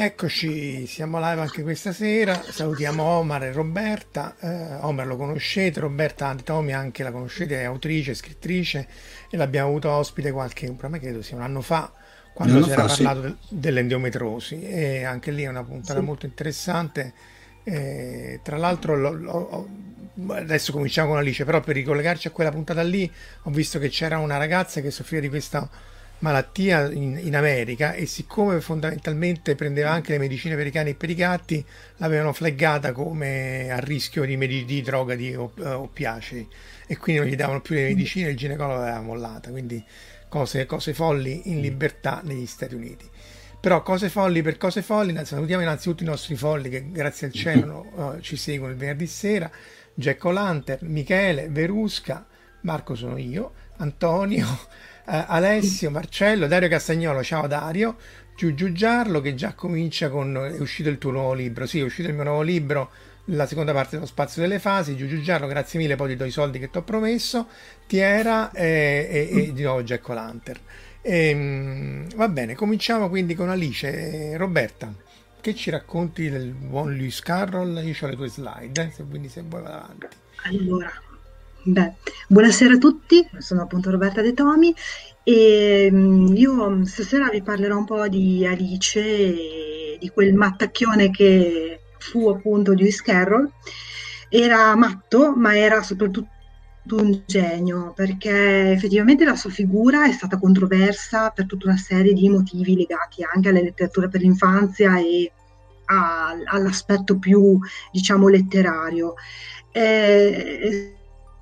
Eccoci, siamo live anche questa sera. Salutiamo Omar e Roberta. Eh, Omar lo conoscete, Roberta Antitomi anche la conoscete, è autrice, scrittrice e l'abbiamo avuto ospite qualche, me credo sia un anno fa, quando si era parlato sì. dell'endometrosi e anche lì è una puntata sì. molto interessante. Eh, tra l'altro lo, lo, adesso cominciamo con Alice, però per ricollegarci a quella puntata lì ho visto che c'era una ragazza che soffriva di questa malattia in, in, America e siccome fondamentalmente prendeva anche le medicine per i cani e per i gatti l'avevano flaggata come a rischio di, med- di droga di op- oppiacei e quindi non gli davano più le medicine e il ginecologo l'aveva mollata. Quindi cose, cose folli in libertà negli Stati Uniti. Però cose folli per cose folli salutiamo innanzitutto i nostri folli che grazie al cielo uh, ci seguono il venerdì sera. Jack O'Lantern, Michele, Verusca Marco sono io, Antonio eh, Alessio, Marcello, Dario Castagnolo, ciao Dario, Giugiu Giarlo che già comincia con, è uscito il tuo nuovo libro, sì è uscito il mio nuovo libro, la seconda parte dello spazio delle fasi, Giugiu Giarlo, grazie mille, poi ti do i soldi che ti ho promesso, Tiera e, e, e di nuovo Jack O'Lantern. Ehm, va bene, cominciamo quindi con Alice. Roberta, che ci racconti del buon Lewis Carroll? Io ho le tue slide, eh, quindi se vuoi vado avanti. Allora, Beh, buonasera a tutti, sono appunto Roberta De Tomi e mm, io stasera vi parlerò un po' di Alice e di quel mattacchione che fu appunto Lewis Carroll. Era matto, ma era soprattutto un genio perché effettivamente la sua figura è stata controversa per tutta una serie di motivi legati anche alla letteratura per l'infanzia e all'aspetto più diciamo letterario. Eh,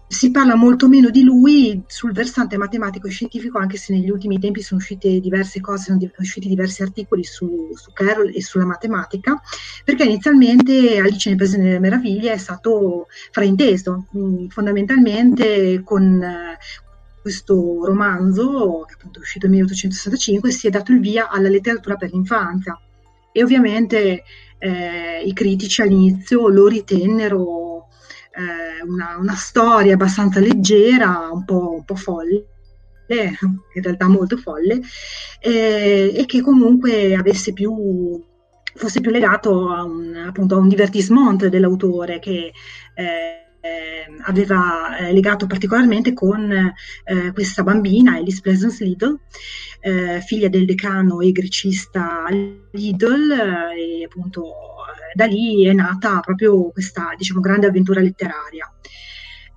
si parla molto meno di lui sul versante matematico e scientifico, anche se negli ultimi tempi sono uscite diverse cose, sono usciti diversi articoli su, su Carroll e sulla matematica, perché inizialmente Alice nel Paese delle Meraviglie è stato frainteso, mm, fondamentalmente con eh, questo romanzo, che appunto uscito nel 1865, si è dato il via alla letteratura per l'infanzia. E ovviamente eh, i critici all'inizio lo ritennero eh, una, una, storia abbastanza leggera, un po', un po' folle, in realtà molto folle, eh, e che comunque più fosse più legato a un, appunto, a un divertissement dell'autore che eh, aveva eh, legato particolarmente con eh, questa bambina, Alice Pleasance Lidl, eh, figlia del decano e grecista Lidl, e appunto da lì è nata proprio questa diciamo, grande avventura letteraria.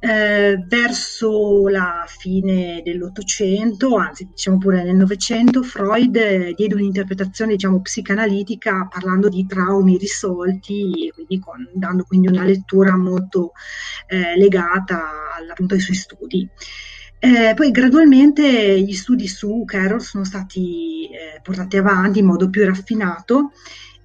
Eh, verso la fine dell'Ottocento, anzi diciamo pure nel Novecento, Freud diede un'interpretazione diciamo, psicanalitica parlando di traumi risolti, quindi con, dando quindi una lettura molto eh, legata appunto ai suoi studi. Eh, poi gradualmente gli studi su Carroll sono stati eh, portati avanti in modo più raffinato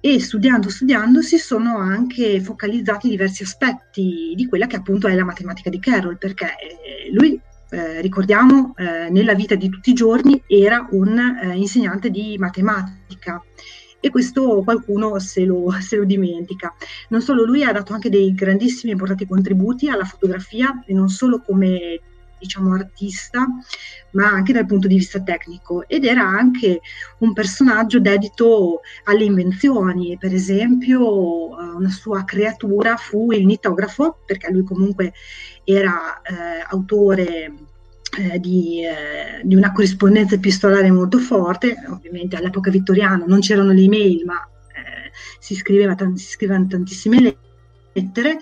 e studiando, studiando si sono anche focalizzati diversi aspetti di quella che appunto è la matematica di Carroll, perché eh, lui, eh, ricordiamo, eh, nella vita di tutti i giorni era un eh, insegnante di matematica e questo qualcuno se lo, se lo, dimentica. Non solo lui ha dato anche dei grandissimi e importanti contributi alla fotografia e non solo come diciamo artista, ma anche dal punto di vista tecnico. Ed era anche un personaggio dedito alle invenzioni, per esempio eh, una sua creatura fu il nitografo, perché lui comunque era eh, autore eh, di, eh, di, una corrispondenza epistolare molto forte, ovviamente all'epoca vittoriana non c'erano le email, ma eh, si, scriveva, si scrivevano tantissime lettere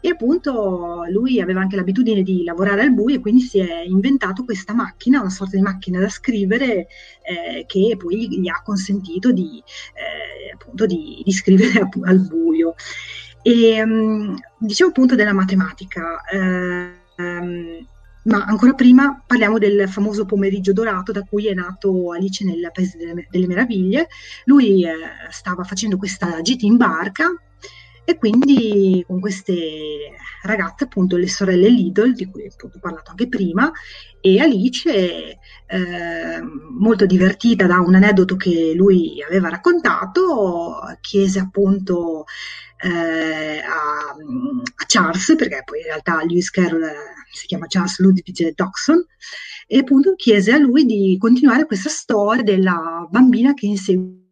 e appunto lui aveva anche l'abitudine di lavorare al buio e quindi si è inventato questa macchina, una sorta di macchina da scrivere eh, che poi gli ha consentito di, eh, appunto di, di scrivere al buio. E um, dicevo appunto della matematica. Eh, um, ma ancora prima parliamo del famoso pomeriggio dorato da cui è nato Alice nel Paese delle, delle Meraviglie. Lui eh, stava facendo questa gita in barca e quindi con queste ragazze, appunto le sorelle Lidl, di cui ho parlato anche prima, e Alice, eh, molto divertita da un aneddoto che lui aveva raccontato, chiese appunto eh, a, a, Charles, perché poi in realtà Lewis Carroll si chiama Charles Ludwig Dawson, e appunto chiese a lui di continuare questa storia della bambina che insegue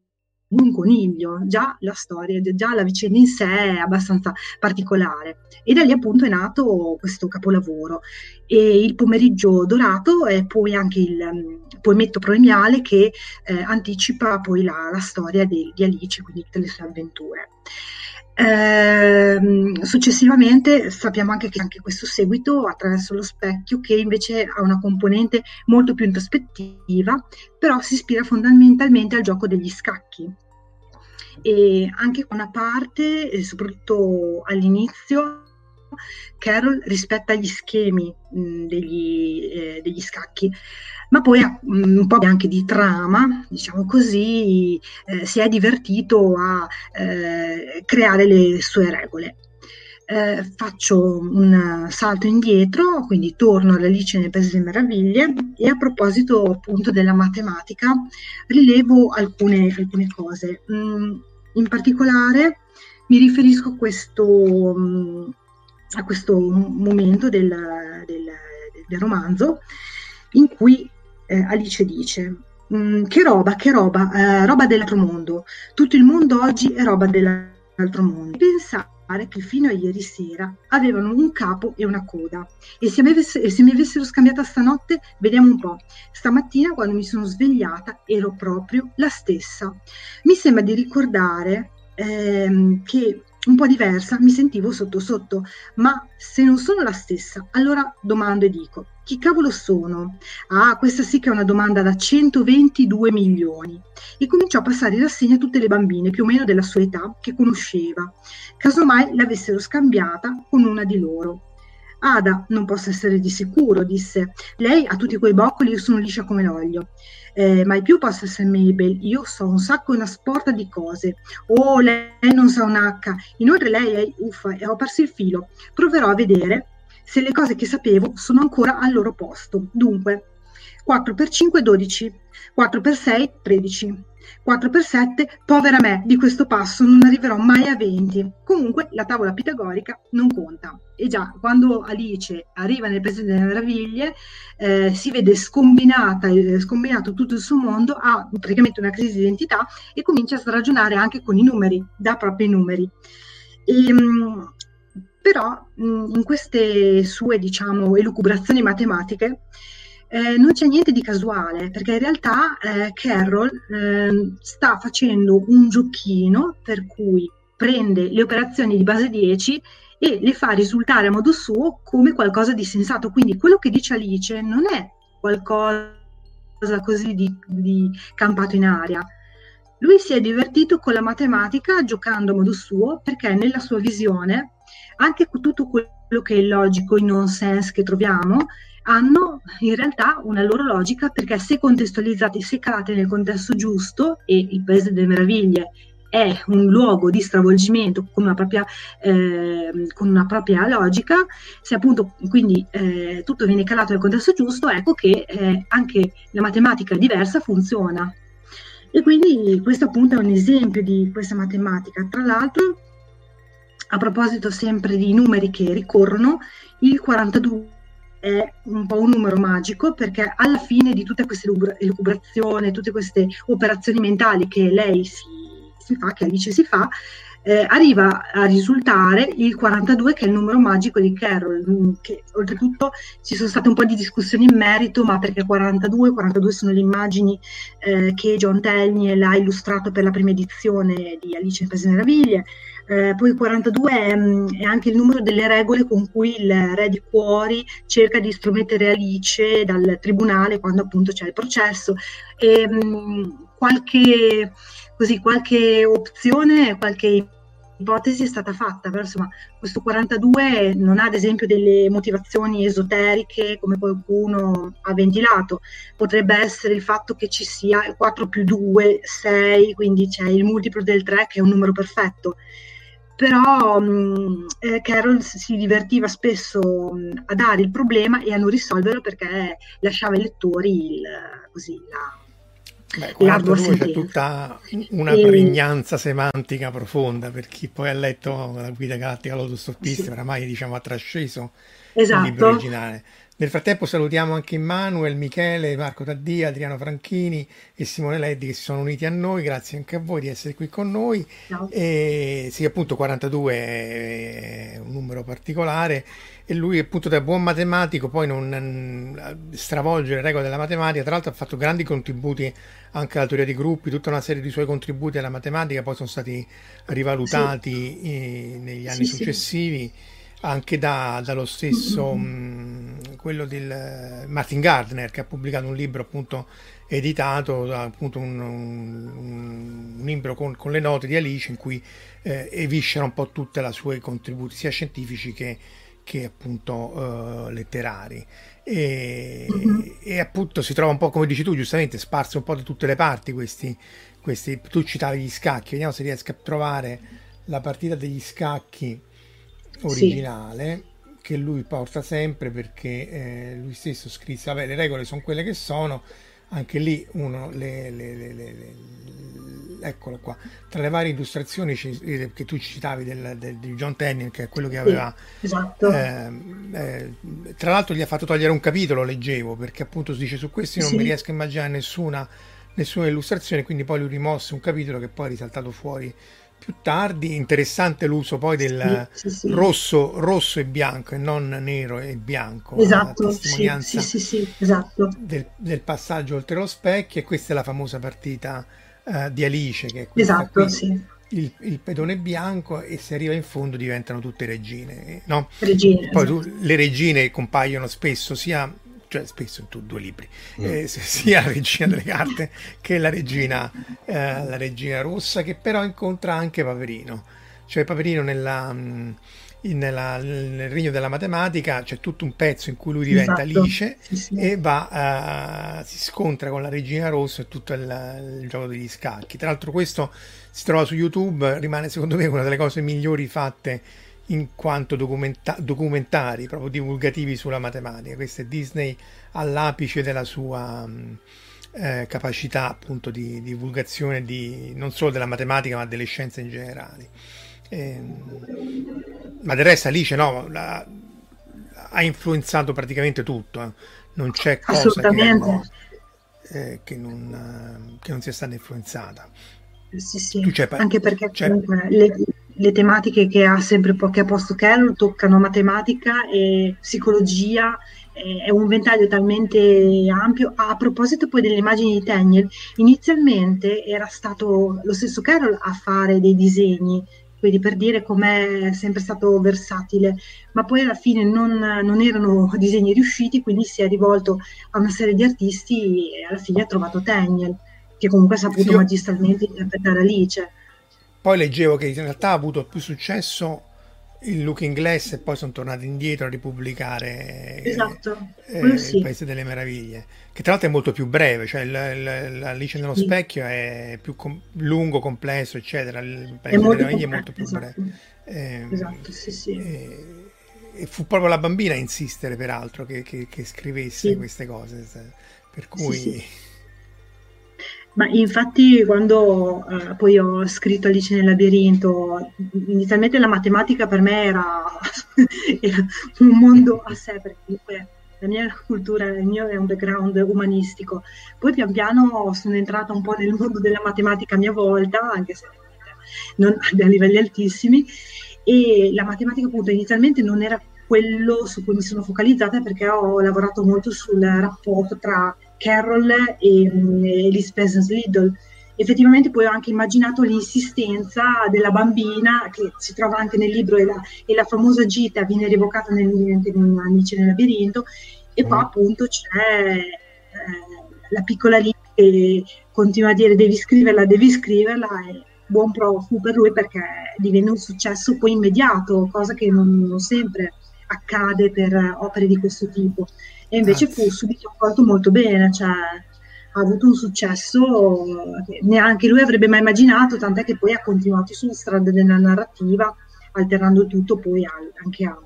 un coniglio, già la storia, già la vicenda in sé è abbastanza particolare. E da lì appunto è nato questo capolavoro. E il pomeriggio dorato è poi anche il mm, poemetto proemiale che eh, anticipa poi la, la storia di, di, Alice, quindi tutte le sue avventure. Eh, successivamente sappiamo anche che anche questo seguito attraverso lo specchio che invece ha una componente molto più introspettiva però si ispira fondamentalmente al gioco degli scacchi e anche una parte, eh, soprattutto all'inizio, Carol rispetta gli schemi mh, degli, eh, degli, scacchi, ma poi mh, un po' anche di trama, diciamo così, eh, si è divertito a eh, creare le sue regole. Eh, faccio un salto indietro, quindi torno all'Alice nel Paese delle Meraviglie e a proposito appunto della matematica rilevo alcune, alcune cose. Mm, in particolare mi riferisco a questo, mm, a questo momento del, del, del, romanzo in cui eh, Alice dice mm, che roba, che roba, eh, roba dell'altro mondo, tutto il mondo oggi è roba dell'altro mondo. Pensare che fino a ieri sera avevano un capo e una coda. E se, mi avesse, se mi avessero scambiata stanotte, vediamo un po', stamattina quando mi sono svegliata ero proprio la stessa. Mi sembra di ricordare ehm, che un po' diversa, mi sentivo sotto sotto, ma se non sono la stessa, allora domando e dico, chi cavolo sono? Ah, questa sì che è una domanda da 122 milioni. E cominciò a passare in rassegna tutte le bambine più o meno della sua età che conosceva, casomai l'avessero scambiata con una di loro. Ada, non posso essere di sicuro, disse. Lei ha tutti quei boccoli, io sono liscia come l'olio. Eh, mai più posso essere Mabel, io so un sacco e una sporta di cose. Oh, lei non sa un H. Inoltre lei è uffa e ho perso il filo. Proverò a vedere se le cose che sapevo sono ancora al loro posto. Dunque, 4 per 5 12, 4 per 6 13. 4 per 7, povera me, di questo passo non arriverò mai a 20. Comunque la tavola pitagorica non conta. E già, quando Alice arriva nel Paese delle Meraviglie, eh, si vede scombinata, eh, scombinato tutto il suo mondo, ha praticamente una crisi di identità e comincia a ragionare anche con i numeri, dà proprio i numeri. E, ehm, però mh, in queste sue, diciamo, elucubrazioni matematiche, eh, non c'è niente di casuale, perché in realtà eh, Carroll eh, sta facendo un giochino per cui prende le operazioni di base 10 e le fa risultare a modo suo come qualcosa di sensato. Quindi quello che dice Alice non è qualcosa così di, di campato in aria. Lui si è divertito con la matematica giocando a modo suo perché nella sua visione anche tutto quello che è illogico, i nonsense che troviamo, hanno in realtà una loro logica perché se contestualizzati, se calate nel contesto giusto, e il Paese delle Meraviglie è un luogo di stravolgimento con una propria, eh, con una propria logica, se appunto quindi eh, tutto viene calato nel contesto giusto, ecco che eh, anche la matematica diversa funziona. E quindi questo appunto è un esempio di questa matematica. Tra l'altro, a proposito sempre di numeri che ricorrono, il 42 è un po' un numero magico perché alla fine di tutte queste elucubrazioni, tutte queste operazioni mentali che lei si, si fa, che Alice si fa, eh, arriva a risultare il 42 che è il numero magico di Carol, mm, che oltretutto ci sono state un po' di discussioni in merito, ma perché 42, 42 sono le immagini eh, che John Telniel ha illustrato per la prima edizione di Alice in Paese Meraviglie, eh, poi 42 è, mm, è, anche il numero delle regole con cui il re di cuori cerca di stromettere Alice dal tribunale quando appunto c'è il processo. E, mh, mm, qualche, così, qualche opzione, qualche ipotesi è stata fatta, però insomma questo 42 non ha ad esempio delle motivazioni esoteriche come qualcuno ha ventilato, potrebbe essere il fatto che ci sia 4 più 2, 6, quindi c'è il multiplo del 3 che è un numero perfetto però mh, eh, Carol si divertiva spesso mh, a dare il problema e a non risolverlo perché lasciava ai lettori il, così, la, Beh, 42 c'è tutta una e... pregnanza semantica profonda per chi poi ha letto la guida galattica Lotus oramai diciamo ha trasceso esatto. il libro originale. Nel frattempo salutiamo anche Immanuel, Michele, Marco Taddia, Adriano Franchini e Simone Leddi che si sono uniti a noi, grazie anche a voi di essere qui con noi. No. E, sì, appunto 42 è un numero particolare e lui appunto da buon matematico poi non stravolge le regole della matematica, tra l'altro ha fatto grandi contributi anche alla teoria dei gruppi, tutta una serie di suoi contributi alla matematica poi sono stati rivalutati sì. negli anni sì, successivi. Sì anche da, dallo stesso mh, mm, quello del Martin Gardner che ha pubblicato un libro appunto editato appunto un, un, un libro con, con, le note di Alice in cui eh, eviscera un po' tutti i suoi contributi sia scientifici che, che appunto uh, letterari. E, mm-hmm. e, appunto si trova un po' come dici tu giustamente sparso un po' da tutte le parti questi, questi tu citavi gli scacchi. Vediamo se riesco a trovare la partita degli scacchi originale sì. che lui porta sempre perché eh, lui stesso scrisse, vabbè le regole sono quelle che sono, anche lì uno le, le, le, le eccola qua, tra le varie illustrazioni che tu citavi del, del, di John Tenniel, che è quello che aveva... Sì, esatto. eh, eh, tra l'altro gli ha fatto togliere un capitolo, leggevo, perché appunto si dice su questi non sì. mi riesco a immaginare nessuna, nessuna illustrazione, quindi poi lui rimosse un capitolo che poi è risaltato fuori più tardi. Interessante l'uso poi del sì, sì, sì. Rosso, rosso, e bianco e non nero e bianco. Esatto, testimonianza esatto. Del, del, passaggio oltre lo specchio e questa è la famosa partita uh, di Alice che è esatto, qui, il, il, pedone bianco e se arriva in fondo diventano tutte regine. No? regine poi tu, esatto. le regine compaiono spesso sia cioè spesso in tu, due libri, mm. eh, sia la regina delle carte che la regina, eh, la regina rossa, che però incontra anche Paperino. Cioè Paperino nella, mm, nella, nel regno della matematica c'è tutto un pezzo in cui lui diventa esatto. Alice sì, sì. e va, uh, si scontra con la regina rossa e tutto il, il gioco degli scacchi. Tra l'altro questo si trova su YouTube, rimane secondo me una delle cose migliori fatte in quanto documenta- documentari proprio divulgativi sulla matematica. Questo è Disney all'apice della sua mh, eh, capacità appunto di, divulgazione di, non solo della matematica ma delle scienze in generale. Eh, ma del resto Alice no, la, ha influenzato praticamente tutto, eh. non c'è cosa che, eh, che, non, che non sia stata influenzata. Sì, sì. Anche perché comunque le, le tematiche che ha sempre che ha posto Carol toccano matematica e psicologia, è un ventaglio talmente ampio. A proposito poi delle immagini di Tenniel, inizialmente era stato lo stesso Carol a fare dei disegni quindi per dire com'è sempre stato versatile, ma poi alla fine non, non, erano disegni riusciti, quindi si è rivolto a una serie di artisti e alla fine ha trovato Daniel, che comunque ha saputo sì, magistralmente interpretare Alice. Poi leggevo che in realtà ha avuto più successo il Looking Glass e poi sono tornati indietro a ripubblicare esatto, eh, sì. il Paese delle Meraviglie, che tra l'altro è molto più breve, cioè l'Alice nello sì. specchio è più com- lungo, complesso, eccetera, il Paese delle Meraviglie è molto più esatto. breve. Eh, esatto, sì, sì. Eh, e fu proprio la bambina a insistere, peraltro, che, che, che scrivesse queste cose, per cui... Ma infatti quando eh, poi ho scritto Alice nel labirinto, inizialmente la matematica per me era, era un mondo a sé, perché comunque la mia cultura, il mio è un background umanistico. Poi pian piano sono entrata un po' nel mondo della matematica a mia volta, anche se non a livelli altissimi, e la matematica appunto inizialmente non era quello su cui mi sono focalizzata perché ho lavorato molto sul rapporto tra Carol e, mm, e Elizabeth Liddle. Effettivamente poi ho anche immaginato l'insistenza della bambina che si trova anche nel libro e la, e la famosa gita viene rievocata nel, nel Amici nel labirinto e qua mm. appunto c'è eh, la piccola lì che continua a dire devi scriverla, devi scriverla e buon prof per lui perché diviene un successo poi immediato, cosa che non, non sempre accade per opere di questo tipo e invece Grazie. fu subito accolto molto bene, cioè ha avuto un successo che neanche lui avrebbe mai immaginato, tant'è che poi ha continuato sulla strada della narrativa, alternando tutto poi al, anche a,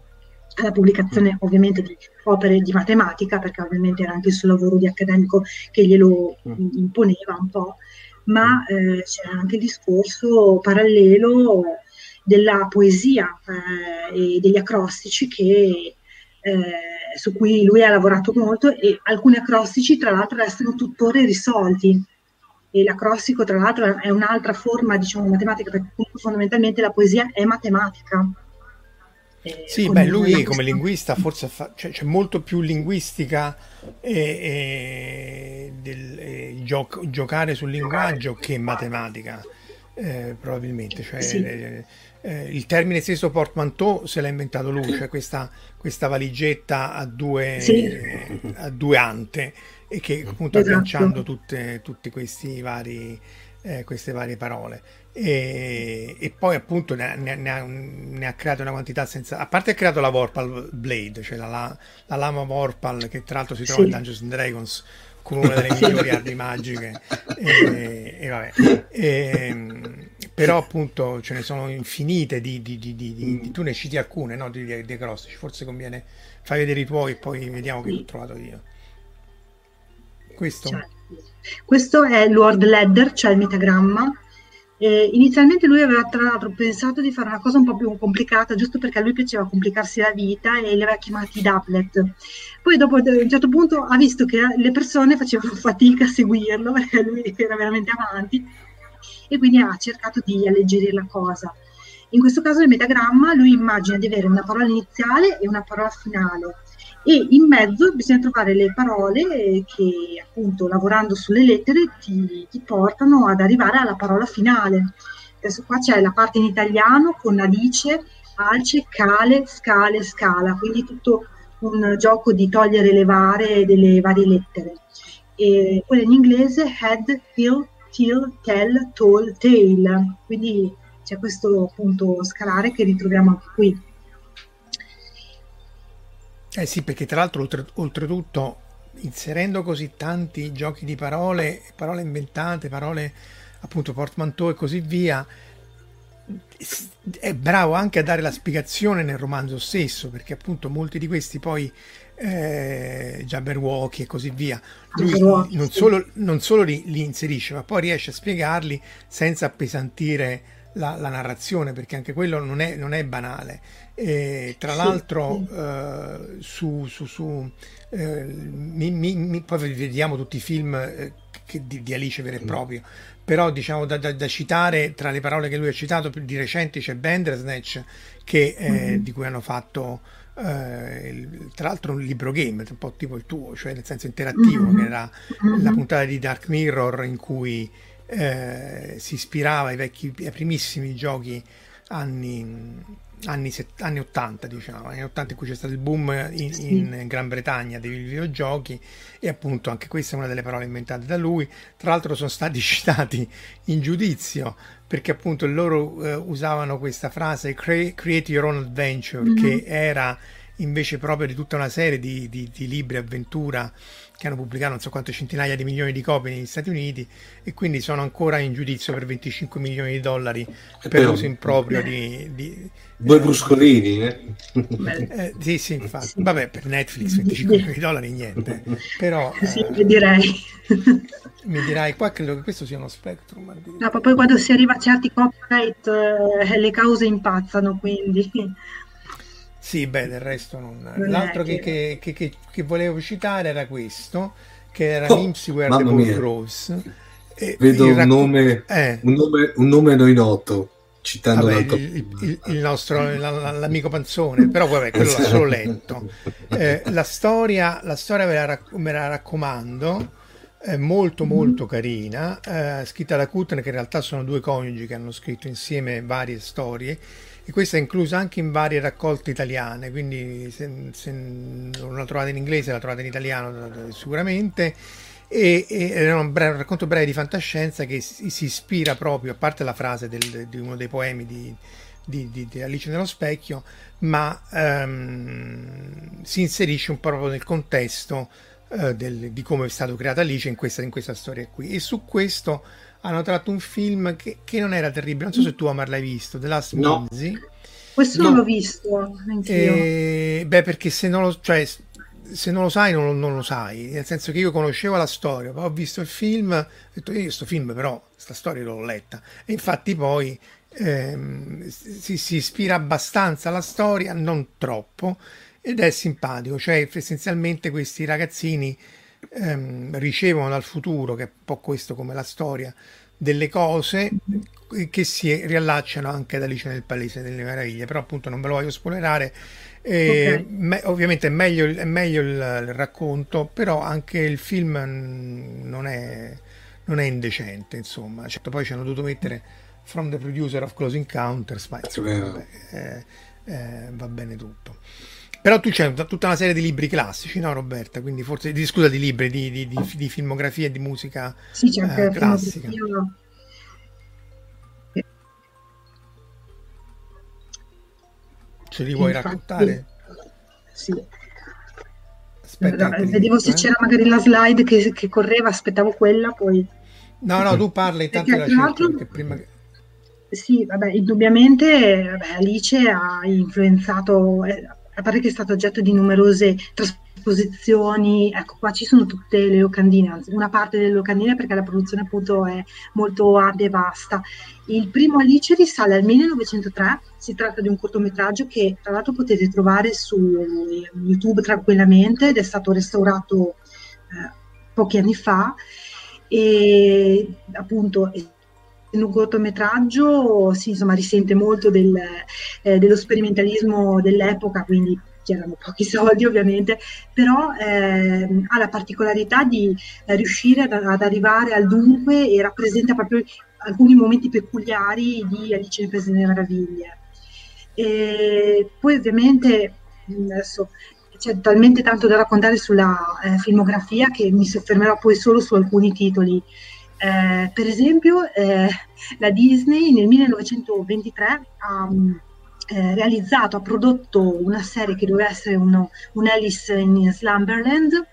alla pubblicazione ovviamente di opere di matematica, perché ovviamente era anche il suo lavoro di accademico che glielo mm. imponeva un po', ma mm. eh, c'era anche il discorso parallelo della poesia eh, e degli acrostici che eh, su cui lui ha lavorato molto e alcuni acrostici tra l'altro restano tuttora irrisolti. E l'acrostico tra l'altro è un'altra forma diciamo matematica perché comunque fondamentalmente la poesia è matematica. Eh, sì, beh, lui come linguista forse fa, cioè, c'è molto più linguistica e, e del, e gioc- giocare sul linguaggio che matematica, eh, probabilmente. Cioè, sì. eh, eh, il termine stesso portmanteau se l'ha inventato lui, cioè questa, questa valigetta a due, sì. a due, ante e che appunto esatto. agganciando tutte, tutti questi vari, eh, queste varie parole. E, e poi appunto ne, ne, ne, ha, ne, ha, creato una quantità senza... A parte ha creato la Vorpal Blade, cioè la, la, la lama Vorpal che tra l'altro si trova sì. in Dungeons and Dragons come una delle migliori armi magiche. E, e vabbè. E, però appunto ce ne sono infinite di, di, di, di tu ne citi alcune no? di, di acrostici forse conviene fai vedere i tuoi e poi vediamo che ho trovato io. Questo? Certo. questo è Lord Ledder cioè il metagramma. Eh, inizialmente lui aveva tra l'altro pensato di fare una cosa un po' più complicata, giusto perché a lui piaceva complicarsi la vita e li aveva chiamati doublet. Poi dopo a un certo punto ha visto che le persone facevano fatica a seguirlo perché lui era veramente avanti e quindi ha cercato di alleggerire la cosa. In questo caso nel metagramma lui immagina di avere una parola iniziale e una parola finale e in mezzo bisogna trovare le parole che appunto lavorando sulle lettere ti, ti portano ad arrivare alla parola finale. Adesso qua c'è la parte in italiano con Alice, alce, cale, scale, scala, quindi tutto un gioco di togliere e levare delle varie lettere. E quella in inglese head, hill, till, tell, tall, tail. Quindi c'è questo punto scalare che ritroviamo anche qui. Eh sì, perché tra l'altro oltre, oltretutto inserendo così tanti giochi di parole, parole inventate, parole appunto portmanteau e così via, è bravo anche a dare la spiegazione nel romanzo stesso, perché appunto molti di questi poi eh, Jabberwocky e così via. Lui non solo, non solo li, li, inserisce, ma poi riesce a spiegarli senza appesantire la, la narrazione, perché anche quello non è, non è banale. E, tra l'altro, eh, su, su, su eh, mi, mi, poi vediamo tutti i film eh, che, di, di, Alice vero e proprio, però diciamo da, da, da, citare tra le parole che lui ha citato di recenti c'è Bandersnatch che, mm-hmm. di cui hanno fatto eh, tra l'altro un libro game, un po' tipo il tuo, cioè nel senso interattivo, mm-hmm. che era mm-hmm. la puntata di Dark Mirror in cui eh, si ispirava ai, vecchi, ai primissimi giochi anni, anni, set, anni 80, diciamo, anni 80 in cui c'è stato il boom in, in Gran Bretagna dei videogiochi e appunto anche questa è una delle parole inventate da lui. Tra l'altro sono stati citati in giudizio perché appunto loro eh, usavano questa frase create your own adventure mm-hmm. che era invece proprio di tutta una serie di, di, di libri avventura che hanno pubblicato non so quante centinaia di milioni di copie negli Stati Uniti e quindi sono ancora in giudizio per 25 milioni di dollari per, per l'uso improprio di, di due eh, bruscolini eh? eh, sì sì infatti. Vabbè per Netflix 25 milioni di dollari niente. Però sì, eh, direi. mi dirai qua credo che questo sia uno spectrum no, poi quando si arriva a certi copyright eh, le cause impazzano quindi sì, beh, del resto non... non L'altro che, che, che, che, volevo citare era questo, che era oh, Nimsy Where the Ball Grows. Vedo un, racco... nome, eh. un, nome, un nome a noi noto citando vabbè, il, il, il, nostro l'amico Panzone però vabbè quello l'ho solo letto eh, la storia la storia ve la, rac- me la raccomando è molto molto carina eh, scritta da Kutner che in realtà sono due coniugi che hanno scritto insieme varie storie e questa è inclusa anche in varie raccolte italiane, quindi se, se non la trovate in inglese la trovate in italiano sicuramente. E, e è un, breve, racconto breve di fantascienza che si, si, ispira proprio, a parte la frase del, di uno dei poemi di, di, di, di Alice nello specchio, ma um, si inserisce un po' proprio nel contesto uh, del, di come è stato creata Alice in questa, in questa storia qui. E su questo hanno tratto un film che, che, non era terribile. Non so se tu, Omar, l'hai visto, The Last no. Minzy. Questo no. non l'ho visto. E, beh, perché se non lo, cioè, se non lo sai, non, non, lo sai. Nel senso che io conoscevo la storia, poi ho visto il film, ho detto io questo film però, questa storia l'ho letta. E infatti poi ehm, si, si ispira abbastanza alla storia, non troppo, ed è simpatico. Cioè, essenzialmente questi ragazzini ehm, ricevono dal futuro, che è un po' questo come la storia, delle cose che si riallacciano anche ad Alice nel Paese delle Meraviglie, però appunto non ve lo voglio spoilerare. Eh, okay. me, ovviamente è meglio, è meglio il, il, racconto, però anche il film non è, non è indecente, insomma. Certo, poi ci hanno dovuto mettere From the Producer of Close Encounters, ma insomma, vabbè, eh, eh, va bene tutto. Però tu c'è tutta una serie di libri classici, no Roberta? Quindi forse, di, scusa, di libri, di, di, di, di filmografia e di musica sì, c'è anche eh, classica. Ce li vuoi Infatti, raccontare? Sì. Aspetta, no, vedevo se eh? c'era magari la slide che, che, correva, aspettavo quella, poi... No, no, tu parli intanto la cerco, prima che... Sì, vabbè, indubbiamente vabbè, Alice ha influenzato, eh, a parte che è stato oggetto di numerose trasposizioni, ecco qua ci sono tutte le locandine, una parte delle locandine perché la produzione appunto è molto ampia e vasta. Il primo Alice risale al 1903, si tratta di un cortometraggio che tra l'altro potete trovare su YouTube tranquillamente ed è stato restaurato eh, pochi anni fa e appunto in un cortometraggio insomma, risente molto del, eh, dello sperimentalismo dell'epoca, quindi c'erano pochi soldi ovviamente, però eh, ha la particolarità di eh, riuscire ad, ad, arrivare al dunque e rappresenta proprio alcuni momenti peculiari di Alice nel Paese delle Meraviglie. E poi ovviamente adesso c'è talmente tanto da raccontare sulla eh, filmografia che mi soffermerò poi solo su alcuni titoli. Eh, per esempio, eh, la Disney nel 1923 ha eh, realizzato, ha prodotto una serie che doveva essere uno, un Alice in Slumberland,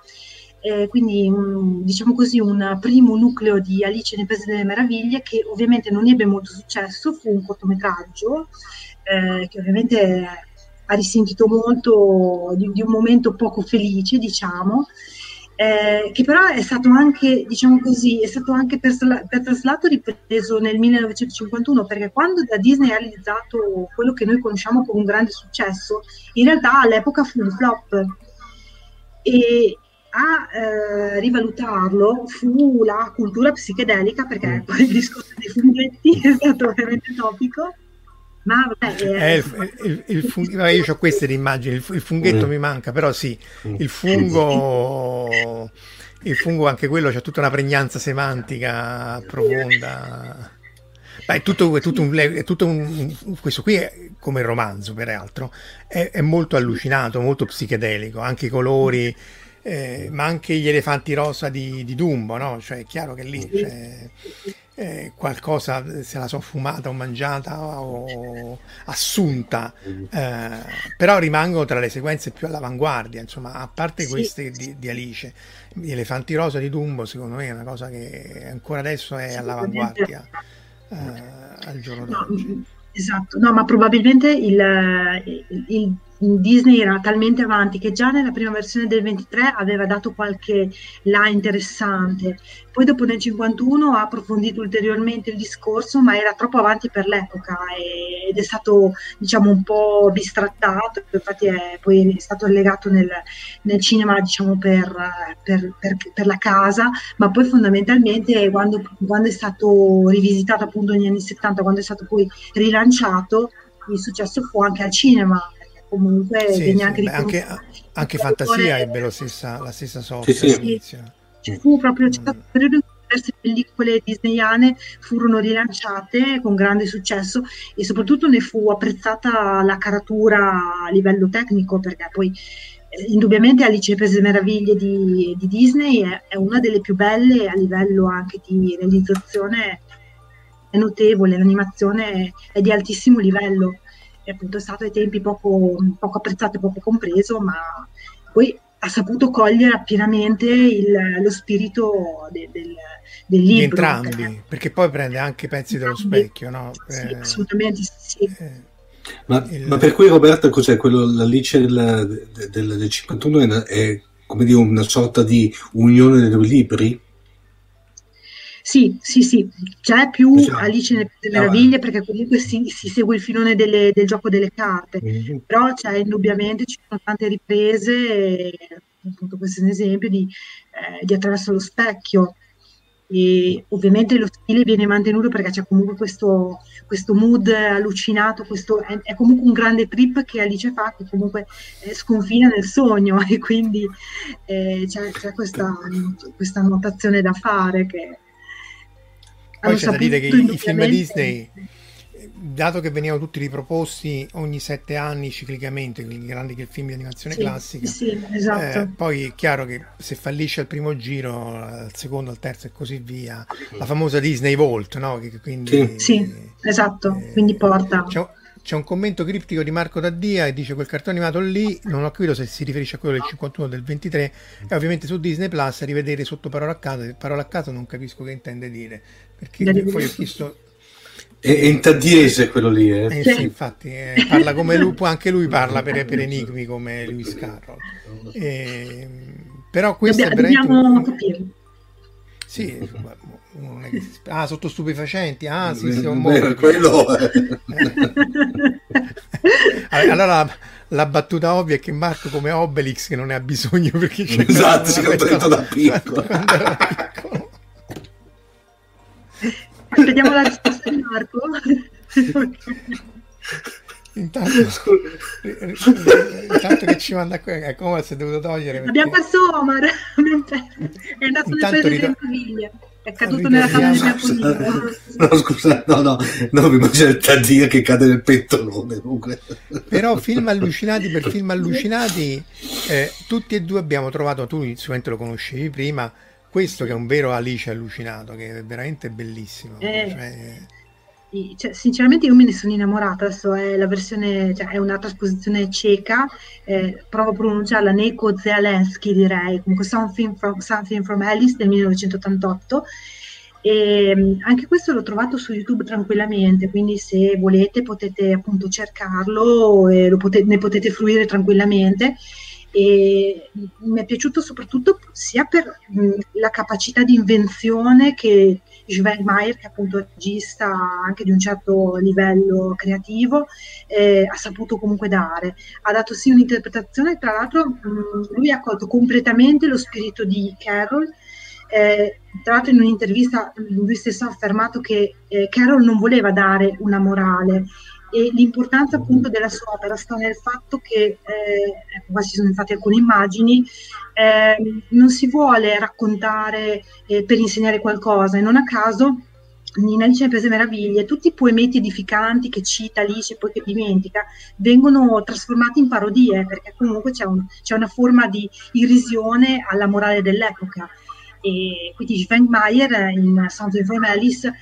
quindi un, diciamo così un primo nucleo di Alice nel Paese delle Meraviglie che ovviamente non ebbe molto successo, fu un cortometraggio eh, che ovviamente ha risentito molto di, di un momento poco felice, diciamo, eh, che però è stato anche, diciamo così, è stato anche per, per traslato ripreso nel 1951, perché quando da Disney ha realizzato quello che noi conosciamo come un grande successo, in realtà all'epoca fu un flop. E a eh, rivalutarlo fu la cultura psichedelica, perché mm. il discorso dei funghetti è stato veramente topico ma vabbè, eh, il, il, il fung- io ho queste immagini, il, funghetto mm. mi manca, però sì, mm. il fungo, il fungo anche quello c'è tutta una pregnanza semantica profonda. Beh, è tutto, è tutto, un, è tutto un, questo qui, è, come il romanzo peraltro, è, è molto allucinato, molto psichedelico, anche i colori, eh, ma anche gli elefanti rosa di, di Dumbo, no? Cioè è chiaro che lì c'è eh, qualcosa, se la so fumata o mangiata o assunta, eh, però rimangono tra le sequenze più all'avanguardia, insomma, a parte queste di, di Alice, gli elefanti rosa di Dumbo secondo me è una cosa che ancora adesso è all'avanguardia eh, al giorno d'oggi. No, esatto, no, ma probabilmente il, il, Disney era talmente avanti che già nella prima versione del 23 aveva dato qualche là interessante, poi dopo nel 51 ha approfondito ulteriormente il discorso, ma era troppo avanti per l'epoca ed è stato diciamo un po' bistrattato, infatti è poi è stato legato nel, nel cinema diciamo per, per, per, per, la casa, ma poi fondamentalmente quando, quando è stato rivisitato appunto negli anni 70, quando è stato poi rilanciato, il successo fu anche al cinema comunque sì, sì, anche, anche, anche Fantasia ebbe lo stessa, la stessa sorte sì, sì. Ci fu proprio c'è stato un periodo in cui diverse pellicole disneyane furono rilanciate con grande successo e soprattutto ne fu apprezzata la caratura a livello tecnico perché poi eh, indubbiamente Alice e Paese Meraviglie di, di Disney è, è, una delle più belle a livello anche di realizzazione è notevole, l'animazione è di altissimo livello è appunto stato ai tempi poco, poco apprezzato e poco compreso, ma poi ha saputo cogliere pienamente il, lo spirito de, del, del libro. Di entrambi, perché, perché, poi prende anche pezzi dello specchio, no? Sì, eh, assolutamente sì. Eh, ma, il... ma, per cui Roberta cos'è? Quello, l'Alice del, del, del 51 è, è, come dire una sorta di unione dei due libri? Sì, sì, sì, c'è più esatto. Alice nelle meraviglie perché comunque si, si segue il filone delle, del gioco delle carte, mm-hmm. però c'è indubbiamente, ci sono tante riprese, appunto questo è un esempio di, eh, di attraverso lo specchio. E ovviamente lo stile viene mantenuto perché c'è comunque questo, questo mood allucinato, questo, è, è, comunque un grande trip che Alice fa che comunque eh, sconfina nel sogno. E quindi eh, c'è, c'è questa, questa notazione da fare che poi c'è da dire che i, film Disney, dato che venivano tutti riproposti ogni sette anni ciclicamente, quindi grandi che film di animazione sì, classica, sì, esatto. eh, poi è chiaro che se fallisce al primo giro, al secondo, al terzo e così via, la famosa Disney Vault, no? Che, quindi, sì, esatto, eh, quindi porta. C'è, c'è un commento criptico di Marco Daddia e dice quel cartone animato lì non ho capito se si riferisce a quello del 51 o del 23 e ovviamente su Disney Plus a rivedere sotto parola a caso parola a caso non capisco che intende dire perché poi ho chiesto è, è in taddiese quello lì eh. Eh sì, infatti eh, parla come lui anche lui parla per, per enigmi come Lewis Carroll. Eh, però questo Dobbiamo, è veramente un... sì, ah, sotto stupefacenti. Ah, sì, sì, un Beh, quello allora la battuta ovvia è che Marco come Obelix che non ne ha bisogno perché c'è esatto, si è detto da piccolo. piccolo. Vediamo la risposta di Marco. Intanto, intanto che ci manda qui, è come si è dovuto togliere. Perché... Abbiamo perso Omar, è andato nel paese ritor- è caduto nella camera No, scusa, no, no, no, mi immagino il Taddia che cade nel pentolone. Comunque. Però film allucinati per film allucinati, eh, tutti e due abbiamo trovato, tu sicuramente lo conoscevi prima, questo che è un vero Alice allucinato, che è veramente bellissimo. Eh. Cioè, cioè, sinceramente io me ne sono innamorata, adesso è la versione, cioè è una trasposizione cieca, eh, provo a pronunciarla Neko Zelensky direi, comunque Something from, Something from Alice del 1988 e ehm, anche questo l'ho trovato su YouTube tranquillamente, quindi se volete potete appunto cercarlo e potete, ne potete fruire tranquillamente. E mi è piaciuto soprattutto sia per mh, la capacità di invenzione che Joël Mayer, che è appunto regista anche di un certo livello creativo, eh, ha saputo comunque dare. Ha dato sì un'interpretazione, tra l'altro mh, lui ha colto completamente lo spirito di Carol. Eh, tra l'altro in un'intervista lui stesso ha affermato che eh, Carol non voleva dare una morale e l'importanza appunto della sua opera sta nel fatto che, eh, qua ci sono infatti alcune immagini, eh, non si vuole raccontare eh, per insegnare qualcosa e non a caso nel Paese delle Meraviglie, tutti i poemetti edificanti che cita Alice e poi che dimentica, vengono trasformati in parodie, perché comunque c'è, un, c'è una forma di irrisione alla morale dell'epoca. E quindi Schwenkmeier in Something from Alice eh,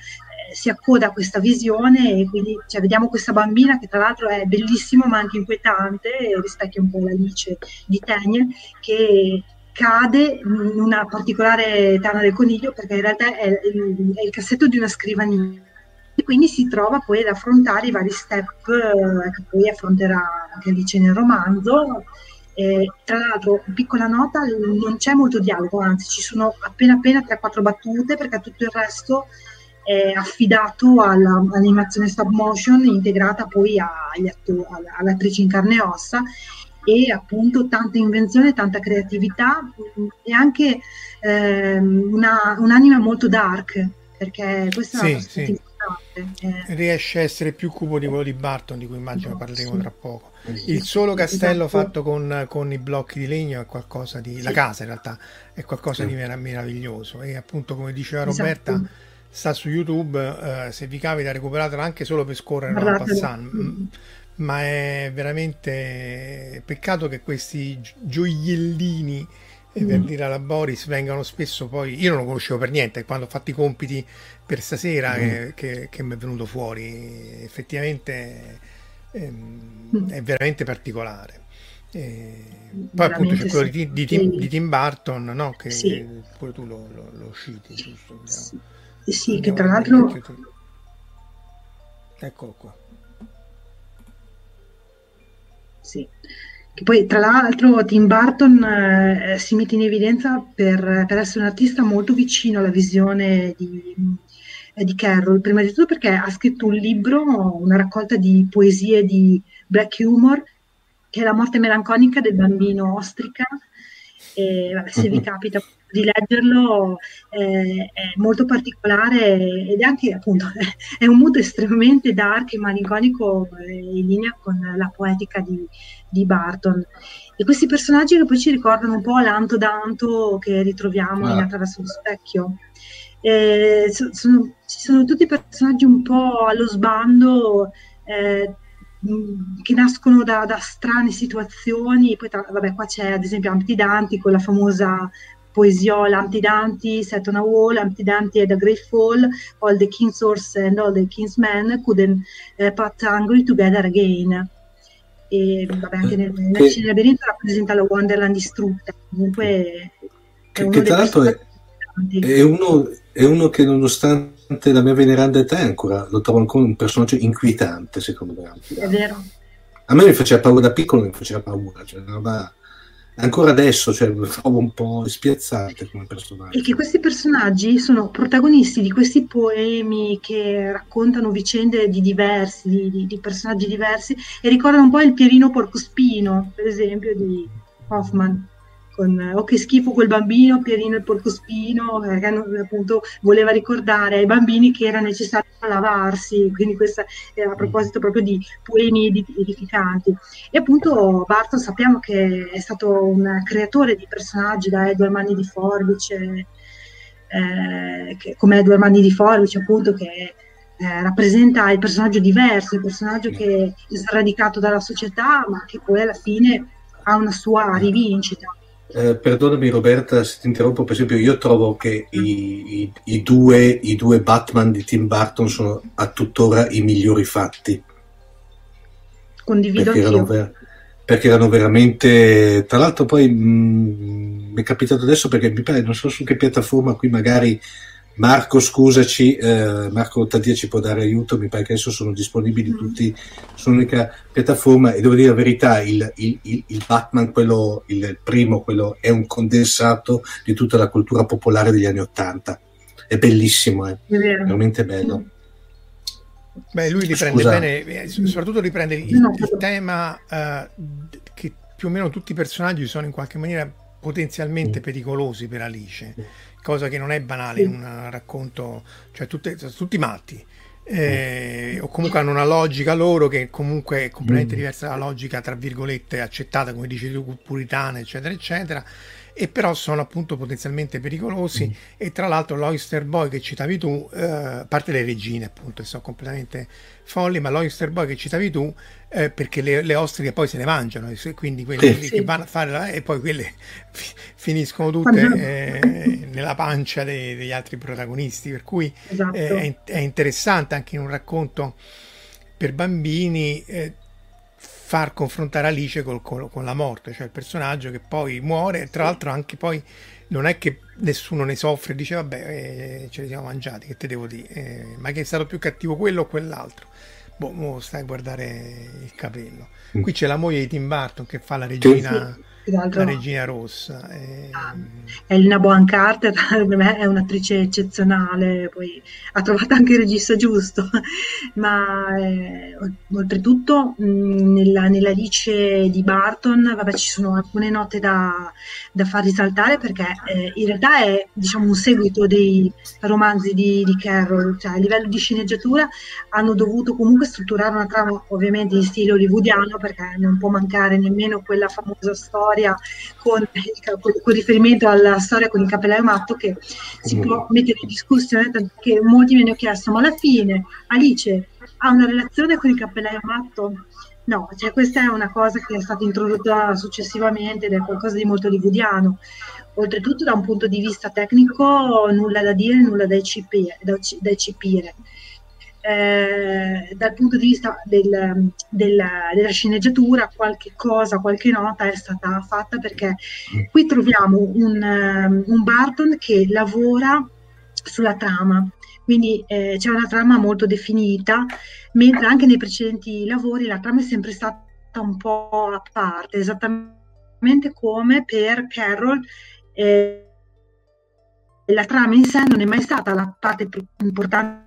si accoda a questa visione e quindi cioè, vediamo questa bambina che tra l'altro è bellissima ma anche inquietante, rispecchia un po' l'Alice di Tenier, che cade in una particolare tana del coniglio perché in realtà è è il cassetto di una scrivania e quindi si trova poi ad affrontare i vari step eh, che poi affronterà anche Alice nel romanzo. Eh, tra l'altro, piccola nota, non c'è molto dialogo, anzi ci sono appena appena 3-4 battute perché tutto il resto affidato alla, all'animazione stop motion integrata poi agli attori, all'attrice in carne e ossa e appunto tanta invenzione, tanta creatività e anche ehm, una, un'anima molto dark, perché questa sì, è una cosa sì. importante. Eh. Riesce a essere più cubo di quello di Barton, di cui immagino parleremo sì. tra poco. Il solo castello esatto. fatto con, con, i blocchi di legno è qualcosa di... la casa in realtà è qualcosa di meraviglioso e appunto come diceva esatto. Roberta... Esatto sta su YouTube, eh, se vi capita recuperatela anche solo per scorrere no, passando. Mm ma è veramente peccato che questi gioiellini mm. per dire alla Boris vengano spesso poi io non lo conoscevo per niente quando ho fatto i compiti per stasera mm. che, che, che, mi è venuto fuori effettivamente mm. è veramente particolare e poi appunto c'è quello sì. di, di, Tim, di, Tim, Burton no? che, sì. pure tu lo, lo, lo citi giusto? Sì, sì che tra l'altro eccolo qua sì. Che poi, tra l'altro, Tim Burton eh, si mette in evidenza per, per, essere un artista molto vicino alla visione di, eh, di, Carroll, prima di tutto perché ha scritto un libro, una raccolta di poesie di black humor, che è La morte melanconica del bambino ostrica. E, vabbè, se vi capita di leggerlo eh, è molto particolare ed è anche appunto è un mood estremamente dark e malinconico eh, in linea con la poetica di, di Barton. E questi personaggi che poi ci ricordano un po' l'Anto Danto che ritroviamo ah. Attraverso lo specchio. Eh, sono, ci sono tutti personaggi un po' allo sbando eh, che nascono da, da, strane situazioni. Poi, tra, vabbè, qua c'è ad esempio Amtidanti con la famosa poesiola Amtidanti, Set on a Wall, Amtidanti and a Great Fall, All the King's Horse and All the King's Men couldn't uh, put Hungry together again. E vabbè, anche nel, nel che, labirinto rappresenta la Wonderland distrutta. Comunque che, che tra l'altro è, è, uno, è uno che nonostante la mia veneranda età ancora lo trovo ancora un personaggio inquietante secondo me. È vero. A me mi faceva paura da piccolo, mi faceva paura, cioè una roba ancora adesso cioè, lo trovo un po' spiazzante come personaggio. E che questi personaggi sono protagonisti di questi poemi che raccontano vicende di diversi, di, di, di personaggi diversi e ricordano un po' il Pierino Porcospino, per esempio, di Hoffman con oh che schifo quel bambino, Pierino il porcospino, perché appunto voleva ricordare ai bambini che era necessario lavarsi, quindi questa è a proposito proprio di poemi edificanti. E appunto Barton sappiamo che è stato un creatore di personaggi da Edward Manni di Forbice, eh, che, come Edward Manni di Forbice appunto che eh, rappresenta il personaggio diverso, il personaggio che è sradicato dalla società ma che poi alla fine ha una sua rivincita. Eh, perdonami Roberta se ti interrompo, per esempio io trovo che i, i, i, due, i, due, Batman di Tim Burton sono a tuttora i migliori fatti. Condivido perché erano, ver- perché erano veramente... Tra l'altro poi mh, mm, mi è capitato adesso perché mi pare, non so su che piattaforma qui magari Marco, scusaci, eh, Marco Tadia ci può dare aiuto, mi pare che adesso sono disponibili mm. tutti sull'unica piattaforma e devo dire la verità, il, il, il, il Batman, quello, il primo, quello è un condensato di tutta la cultura popolare degli anni Ottanta. È bellissimo, eh. è veramente bello. Beh, lui riprende Scusa. bene, eh, soprattutto riprende il, il tema uh, che più o meno tutti i personaggi sono in qualche maniera potenzialmente mm. pericolosi per Alice cosa che non è banale in un racconto, cioè tutte, tutti matti. Eh, o comunque hanno una logica loro che comunque è completamente mm. diversa dalla logica tra virgolette accettata come dici tu puritana eccetera eccetera e però sono appunto potenzialmente pericolosi mm. e tra l'altro l'Oyster Boy che citavi tu, eh, a parte le regine appunto che sono completamente folli, ma l'Oyster Boy che citavi tu, eh, perché le, le, ostriche poi se ne mangiano, e quindi quelle sì. che vanno a fare la, e poi quelle fi, finiscono tutte eh, nella pancia dei, degli altri protagonisti, per cui esatto. è, è, interessante anche in un racconto per bambini eh, far confrontare Alice col, col, con la morte, cioè il personaggio che poi muore, tra l'altro anche poi non è che nessuno ne soffre dice vabbè eh, ce li siamo mangiati, che te devo dire, eh, ma che è stato più cattivo quello o quell'altro. Boh, stai a guardare il capello. Mm. Qui c'è la moglie di Tim Burton che fa la regina... Sì la regina rossa. E... Ah, Elena Bohan Carter per me è un'attrice eccezionale, poi ha trovato anche il regista giusto, ma eh, oltretutto mh, nella, nella Lice di Barton vabbè, ci sono alcune note da, da far risaltare perché eh, in realtà è diciamo, un seguito dei romanzi di, di Carroll, cioè a livello di sceneggiatura hanno dovuto comunque strutturare una trama ovviamente in stile hollywoodiano perché non può mancare nemmeno quella famosa storia storia con, con, riferimento alla storia con il cappellaio matto che si può mettere in discussione perché molti mi hanno chiesto ma alla fine Alice ha una relazione con il cappellaio matto? No, cioè questa è una cosa che è stata introdotta successivamente ed è qualcosa di molto hollywoodiano. Oltretutto da un punto di vista tecnico nulla da dire, nulla da eccepire. Da eccepire eh, dal punto di vista del, del, della sceneggiatura qualche cosa, qualche nota è stata fatta perché qui troviamo un, um, un Barton che lavora sulla trama, quindi eh, c'è una trama molto definita, mentre anche nei precedenti lavori la trama è sempre stata un po' a parte, esattamente come per Carroll. Eh, la trama in sé non è mai stata la parte più importante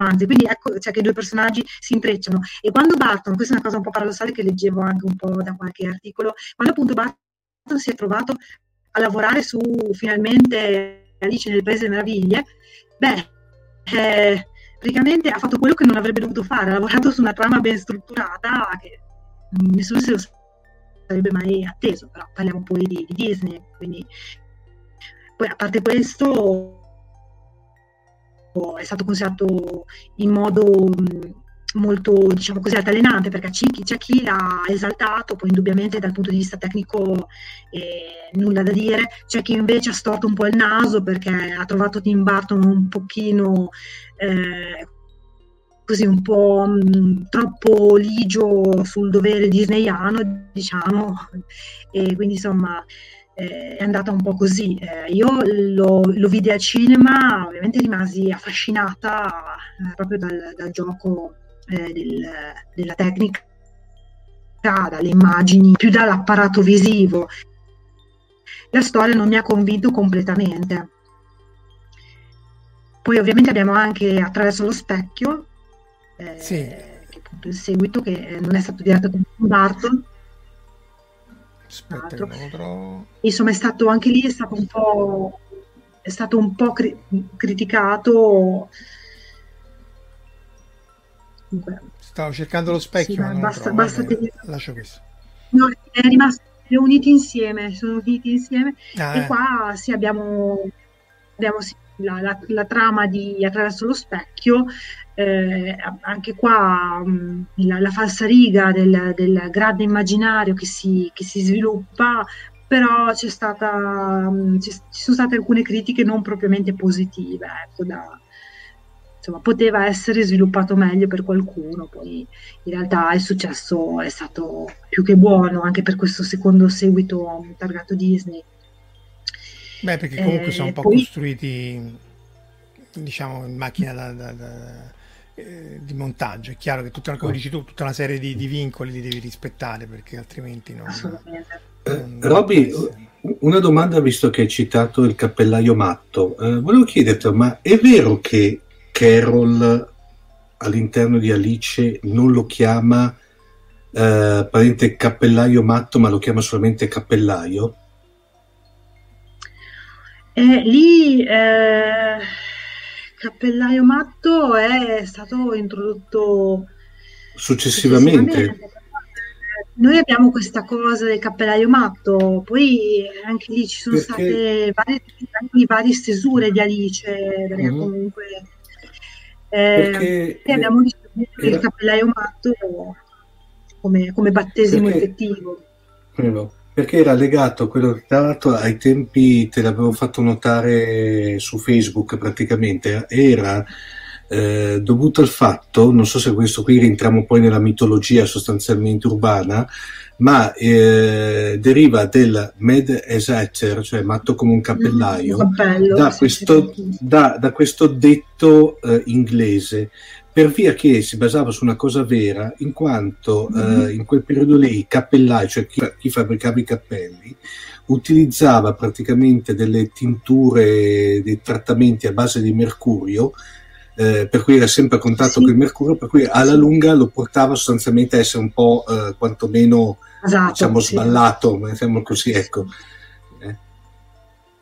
romanzi, quindi ecco cioè, che i due personaggi si intrecciano. E quando Barton, questa è una cosa un po' paradossale che leggevo anche un po' da qualche articolo, quando appunto Barton si è trovato a lavorare su finalmente Alice nel Paese delle Meraviglie, beh, eh, praticamente ha fatto quello che non avrebbe dovuto fare, ha lavorato su una trama ben strutturata che nessuno se lo sarebbe mai atteso, però parliamo poi di, di Disney, quindi poi a parte questo è stato considerato in modo molto diciamo così altalenante perché c'è chi l'ha esaltato poi indubbiamente dal punto di vista tecnico eh, nulla da dire. C'è chi invece ha storto un po' il naso perché ha trovato Tim Burton un pochino eh, così un po' mh, troppo ligio sul dovere disneyano diciamo. E quindi insomma eh, è andata un po' così. Eh, io lo, lo, vidi al cinema, ovviamente rimasi affascinata eh, proprio dal, dal gioco eh, del, della tecnica, dalle immagini, più dall'apparato visivo. La storia non mi ha convinto completamente. Poi ovviamente abbiamo anche attraverso lo specchio, eh, sì. che appunto il seguito, che non è stato diretto da Barton, Aspetta, lo Insomma, è stato anche lì è stato un po', è stato un po' cri- criticato. Stavo cercando lo specchio. Sì, basta, basta tenere... Lascio questo. No, è rimasto uniti insieme, sono uniti insieme. Ah, e eh. qua sì, abbiamo, abbiamo sì, la, la, la, trama di Attraverso lo specchio, eh, anche qua mh, mm, la, la, falsa riga del, del grande immaginario che si, che si sviluppa, però c'è stata, mm, ci sono state alcune critiche non propriamente positive, ecco, da, insomma, poteva essere sviluppato meglio per qualcuno, poi in realtà il successo è stato più che buono anche per questo secondo seguito targato Disney. Beh, perché comunque eh, sono un po' poi... costruiti, diciamo, in macchina da, da, da eh, di montaggio. È chiaro che tutta, come dici tu, tutta una serie di, di, vincoli li devi rispettare perché altrimenti non... Assolutamente. Eh, Robby, una domanda visto che hai citato il cappellaio matto. Eh, volevo chiederti, ma è vero che Carol all'interno di Alice non lo chiama eh, parente cappellaio matto, ma lo chiama solamente cappellaio? Eh, lì eh, Cappellaio Matto è stato introdotto successivamente. successivamente. noi abbiamo questa cosa del cappellaio matto, poi anche lì ci sono Perché? state varie, varie stesure di Alice, perché Mhm. comunque eh, Perché e abbiamo era- il cappellaio matto come, come battesimo Perché- effettivo. Quello, perché era legato a quello che tra l'altro ai tempi te l'avevo fatto notare su Facebook praticamente, era eh, dovuto al fatto, non so se questo qui rientriamo poi nella mitologia sostanzialmente urbana, ma eh, deriva del Med Esacer, cioè matto come un cappellaio, Un cappello, da questo, da, da questo detto eh, inglese, per via che si basava su una cosa vera, in quanto Mhm. eh, in quel periodo lì i cappellai, cioè chi, chi fabbricava i cappelli, utilizzava praticamente delle tinture, dei trattamenti a base di mercurio, eh, per cui era sempre a contatto Sì. con il mercurio, per cui alla lunga lo portava sostanzialmente a essere un po' eh, quantomeno Esatto, diciamo sì. sballato, mettiamo così, ecco. Eh,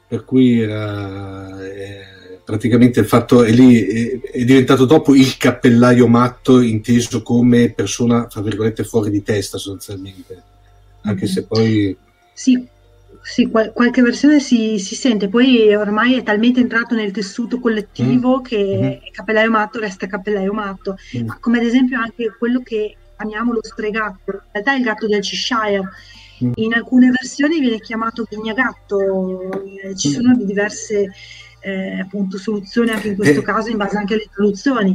Per cui era eh, praticamente il fatto è lì è, è diventato dopo il cappellaio matto inteso come persona, tra virgolette, fuori di testa sostanzialmente. Anche Mhm. se poi Sì, sì, qual- qualche versione si, si sente, poi ormai è talmente entrato nel tessuto collettivo che Mhm. cappellaio matto resta cappellaio matto, Mm. Ma come ad esempio anche quello che chiamiamo lo stregatto, in realtà è il gatto del Cheshire, Mm. in alcune versioni viene chiamato ghignagatto, eh, ci Mm. sono di diverse eh, appunto soluzioni anche in questo Eh. caso in base anche alle traduzioni.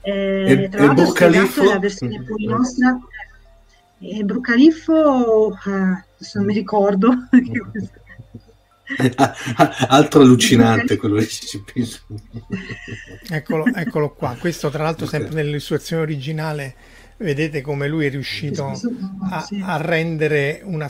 Eh, E- tra l'altro stregatto è la versione Mm. poi nostra. E Brucaliffo, eh, adesso non mi ricordo. altro allucinante quello che ci penso. Eccolo, eccolo qua. Questo, tra l'altro, sempre nell'illustrazione originale, vedete come lui è riuscito a, Sì. a rendere una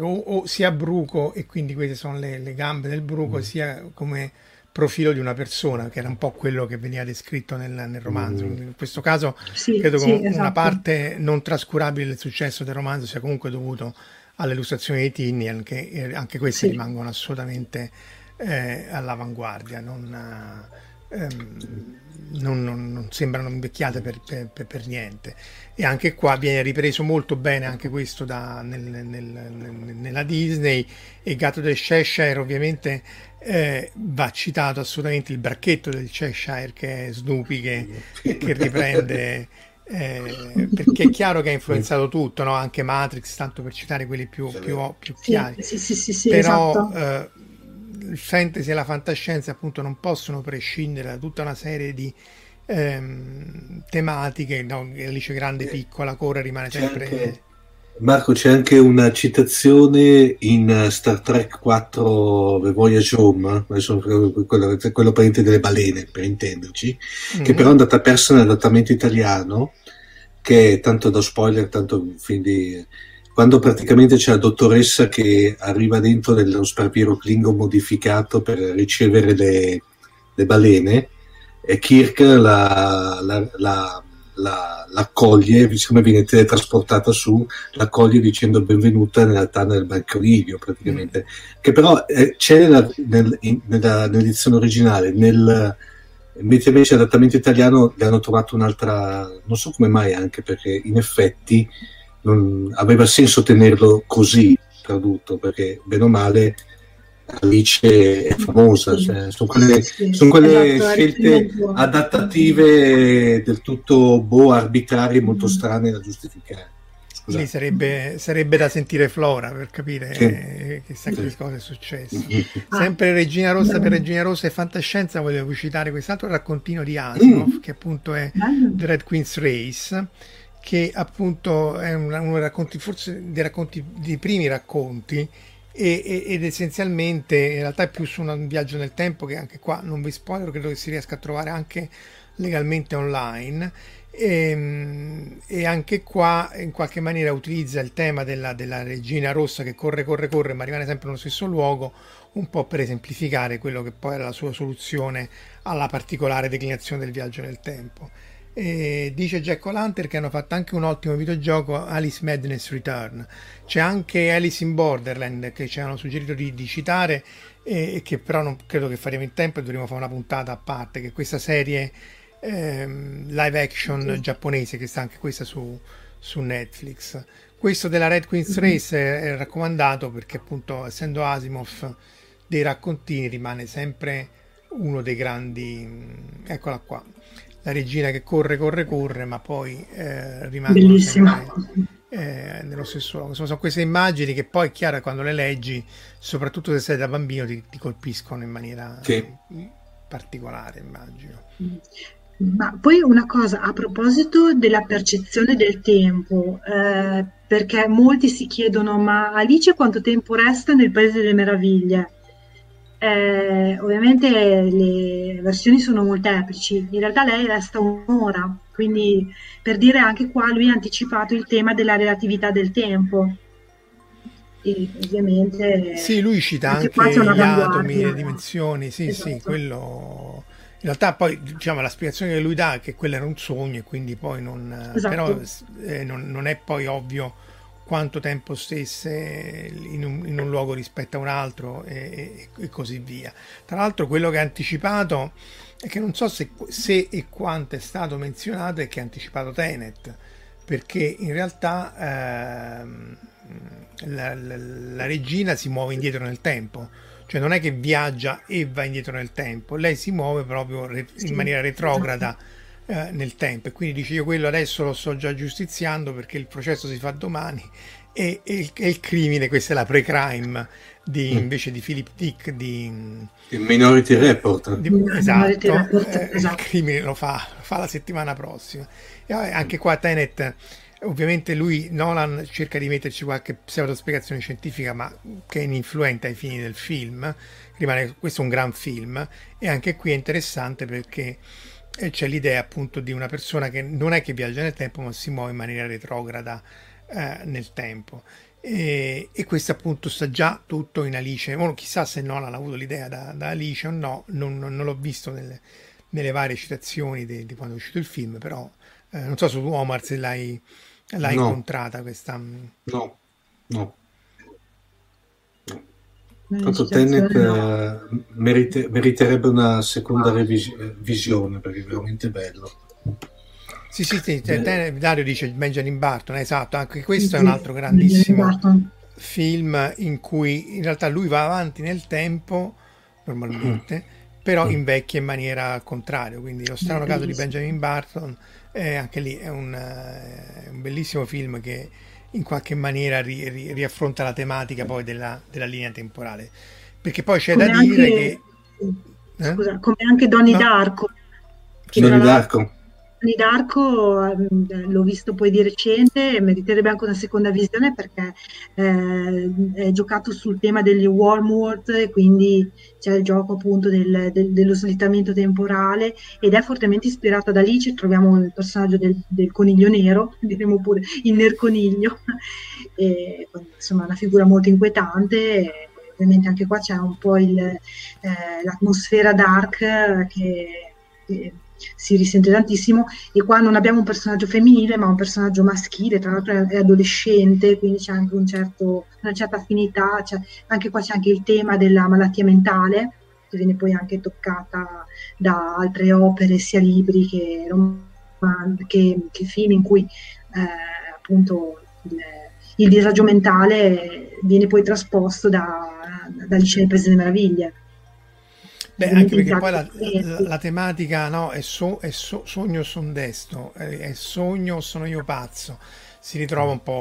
o, o sia bruco, e quindi queste sono le, le gambe del bruco, Mm. sia come profilo di una persona, che era un po' quello che veniva descritto nel, nel romanzo. Mm. In questo caso, Sì, credo sì, che una esatto. parte non trascurabile del successo del romanzo sia comunque dovuto alle illustrazioni di Tinian, che eh, anche queste Sì. rimangono assolutamente eh, all'avanguardia. Non, eh, ehm, non, non- non sembrano invecchiate per, per- per- niente. E anche qua viene ripreso molto bene anche questo da- nel- nel- nel- nella Disney. E gatto del Cheshire ovviamente eh, va citato assolutamente il bracchetto del Cheshire che è Snoopy che, che riprende. eh, perché è chiaro che ha influenzato tutto, no? anche Matrix, tanto per citare quelli più, più, più Sì, chiari sì, sì, sì, sì, però esatto. eh, il fantasy e la fantascienza appunto non possono prescindere da tutta una serie di ehm, tematiche no? Alice grande piccola corre rimane C'è sempre anche- Marco, c'è anche una citazione in eh, Star Trek 4 The Voyage Home, adesso quello, quello, intendere delle balene, per intenderci, che Mhm. però è andata persa nell'adattamento italiano, che è tanto da spoiler, tanto quindi quando praticamente c'è la dottoressa che arriva dentro nello sparviero Klingon modificato per ricevere le, le balene, e Kirk la, la, la, la, l'accoglie, siccome viene teletrasportata su, l'accoglie dicendo benvenuta nella tana del Marconiglio praticamente, che però eh, c'è nella, nel- in- nella- nell'edizione originale, nel, mentre invece l'adattamento italiano gli hanno trovato un'altra, non so come mai anche perché in effetti non aveva senso tenerlo così tradotto, perché bene o male Alice è famosa, cioè, sono quelle, Sì, sono quelle esatto, scelte adattative del tutto boh, arbitrarie, molto strane da giustificare. lì sarebbe, sarebbe da sentire Flora per capire Sì. che Sì. cosa è successo Ah, Sempre Regina Rossa per Regina Rossa e fantascienza volevo citare quest'altro raccontino di Asimov Mm. che appunto è. The Red Queen's Race che appunto è un- uno dei racconti forse dei racconti dei primi racconti e- ed essenzialmente in realtà è più su un viaggio nel tempo che anche qua non vi spoiler credo che si riesca a trovare anche legalmente online. E, e anche qua in qualche maniera utilizza il tema della, della regina rossa che corre corre corre ma rimane sempre nello stesso luogo un po' per esemplificare quello che poi era la sua soluzione alla particolare declinazione del viaggio nel tempo e dice Jack O'Lantern che hanno fatto anche un ottimo videogioco Alice Madness Return. C'è anche Alice in Borderland che ci hanno suggerito di, di citare e, e che però non credo che faremo in tempo e dovremo fare una puntata a parte che è questa serie ehm, live action Sì. giapponese che sta anche questa su, su Netflix. Questo della Red Queen's Race è, è raccomandato perché appunto essendo Asimov dei raccontini rimane sempre uno dei grandi eccola qua la regina che corre corre corre ma poi eh, rimane Bellissima. eh, nello stesso luogo sono, sono, queste immagini che poi è chiaro quando le leggi soprattutto se sei da bambino ti, ti colpiscono in maniera sì. particolare immagino ma poi una cosa a proposito della percezione del tempo, eh, perché molti si chiedono: ma Alice quanto tempo resta nel Paese delle Meraviglie? Eh, ovviamente le versioni sono molteplici, in realtà lei resta un'ora, quindi per dire anche qua lui ha anticipato il tema della relatività del tempo. E ovviamente sì, lui cita anche, anche gli atomi, le dimensioni, sì, esatto. sì, quello in realtà poi diciamo, la spiegazione che lui dà è che quello era un sogno e quindi poi non, esatto. però, eh, non, non, è poi ovvio quanto tempo stesse in un, in un luogo rispetto a un altro e, e, e, così via. Tra l'altro quello che ha anticipato è che non so se, se e quanto è stato menzionato è che ha anticipato Tenet perché in realtà ehm, la, la, la regina si muove indietro nel tempo. Cioè non è che viaggia e va indietro nel tempo, lei si muove proprio in maniera retrograda eh, nel tempo e quindi dice io quello adesso lo sto già giustiziando perché il processo si fa domani e, e, il, e il, crimine, questa è la pre-crime di, mm. invece di Philip Dick di il Minority Report di, esatto, Report, eh, esatto. il crimine lo fa, fa la settimana prossima e anche qua Tenet Ovviamente lui, Nolan, cerca di metterci qualche pseudo spiegazione scientifica, ma che è ininfluente ai fini del film. Rimane, questo è un gran film e anche qui è interessante perché eh, c'è l'idea appunto di una persona che non è che viaggia nel tempo, ma si muove in maniera retrograda eh, nel tempo. E, e, questo appunto sta già tutto in Alice. Bueno, chissà se Nolan ha avuto l'idea da, da Alice o no, non, non, non l'ho visto nelle, nelle varie citazioni di, di, quando è uscito il film, però eh, non so se tu Omar se l'hai L'hai no. incontrata questa? No, no. Tanto Tenet eh, merite, meriterebbe una seconda revisi- visione perché è veramente bello. Sì, sì, sì Tenet, Dario dice Benjamin Barton, esatto, anche questo è un altro grandissimo film in cui in realtà lui va avanti nel tempo normalmente, però mm. invecchia in maniera al contrario, quindi lo strano caso di Benjamin Barton eh, anche lì è un, uh, un, bellissimo film che in qualche maniera ri, ri, riaffronta la tematica poi della, della, linea temporale. Perché poi c'è come da anche, dire che... Eh? Scusa, come anche Donnie no. Darko. Donnie Darko. Donnie Darko ehm, l'ho visto poi di recente e meriterebbe anche una seconda visione perché eh, è giocato sul tema degli wormwood e quindi c'è il gioco appunto del, del, dello slittamento temporale ed è fortemente ispirato da Alice, troviamo il personaggio del, del coniglio nero, diremo pure il nerconiglio, e, insomma una figura molto inquietante. Ovviamente anche qua c'è un po' il, eh, l'atmosfera dark che, che si risente tantissimo e qua non abbiamo un personaggio femminile ma un personaggio maschile, tra l'altro è adolescente, quindi c'è anche un certo, una certa affinità, c'è, anche qua c'è anche il tema della malattia mentale che viene poi anche toccata da altre opere, sia libri che, che, che film in cui eh, appunto il, il, disagio mentale viene poi trasposto da, da Alice nel Paese delle Meraviglie. Beh, anche perché poi la, la, la tematica no, è, so, è so, sogno son destro, è sogno sono io pazzo. Si ritrova un po'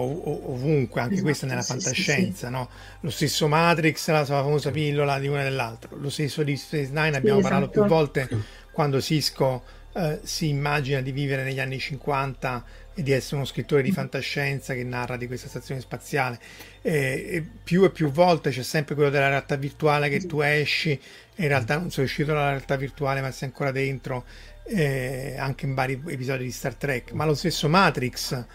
ovunque, anche esatto, questa nella sì, fantascienza, sì, no? Lo stesso Matrix, la sua famosa pillola di una e dell'altro. Lo stesso di Space Nine, abbiamo esatto. parlato più volte quando Cisco eh, si immagina di vivere negli anni 50 e di essere uno scrittore di fantascienza che narra di questa stazione spaziale. E, e più e più volte c'è sempre quello della realtà virtuale che tu esci in realtà non sei uscito dalla realtà virtuale ma sei ancora dentro eh, anche in vari episodi di Star Trek ma lo stesso Matrix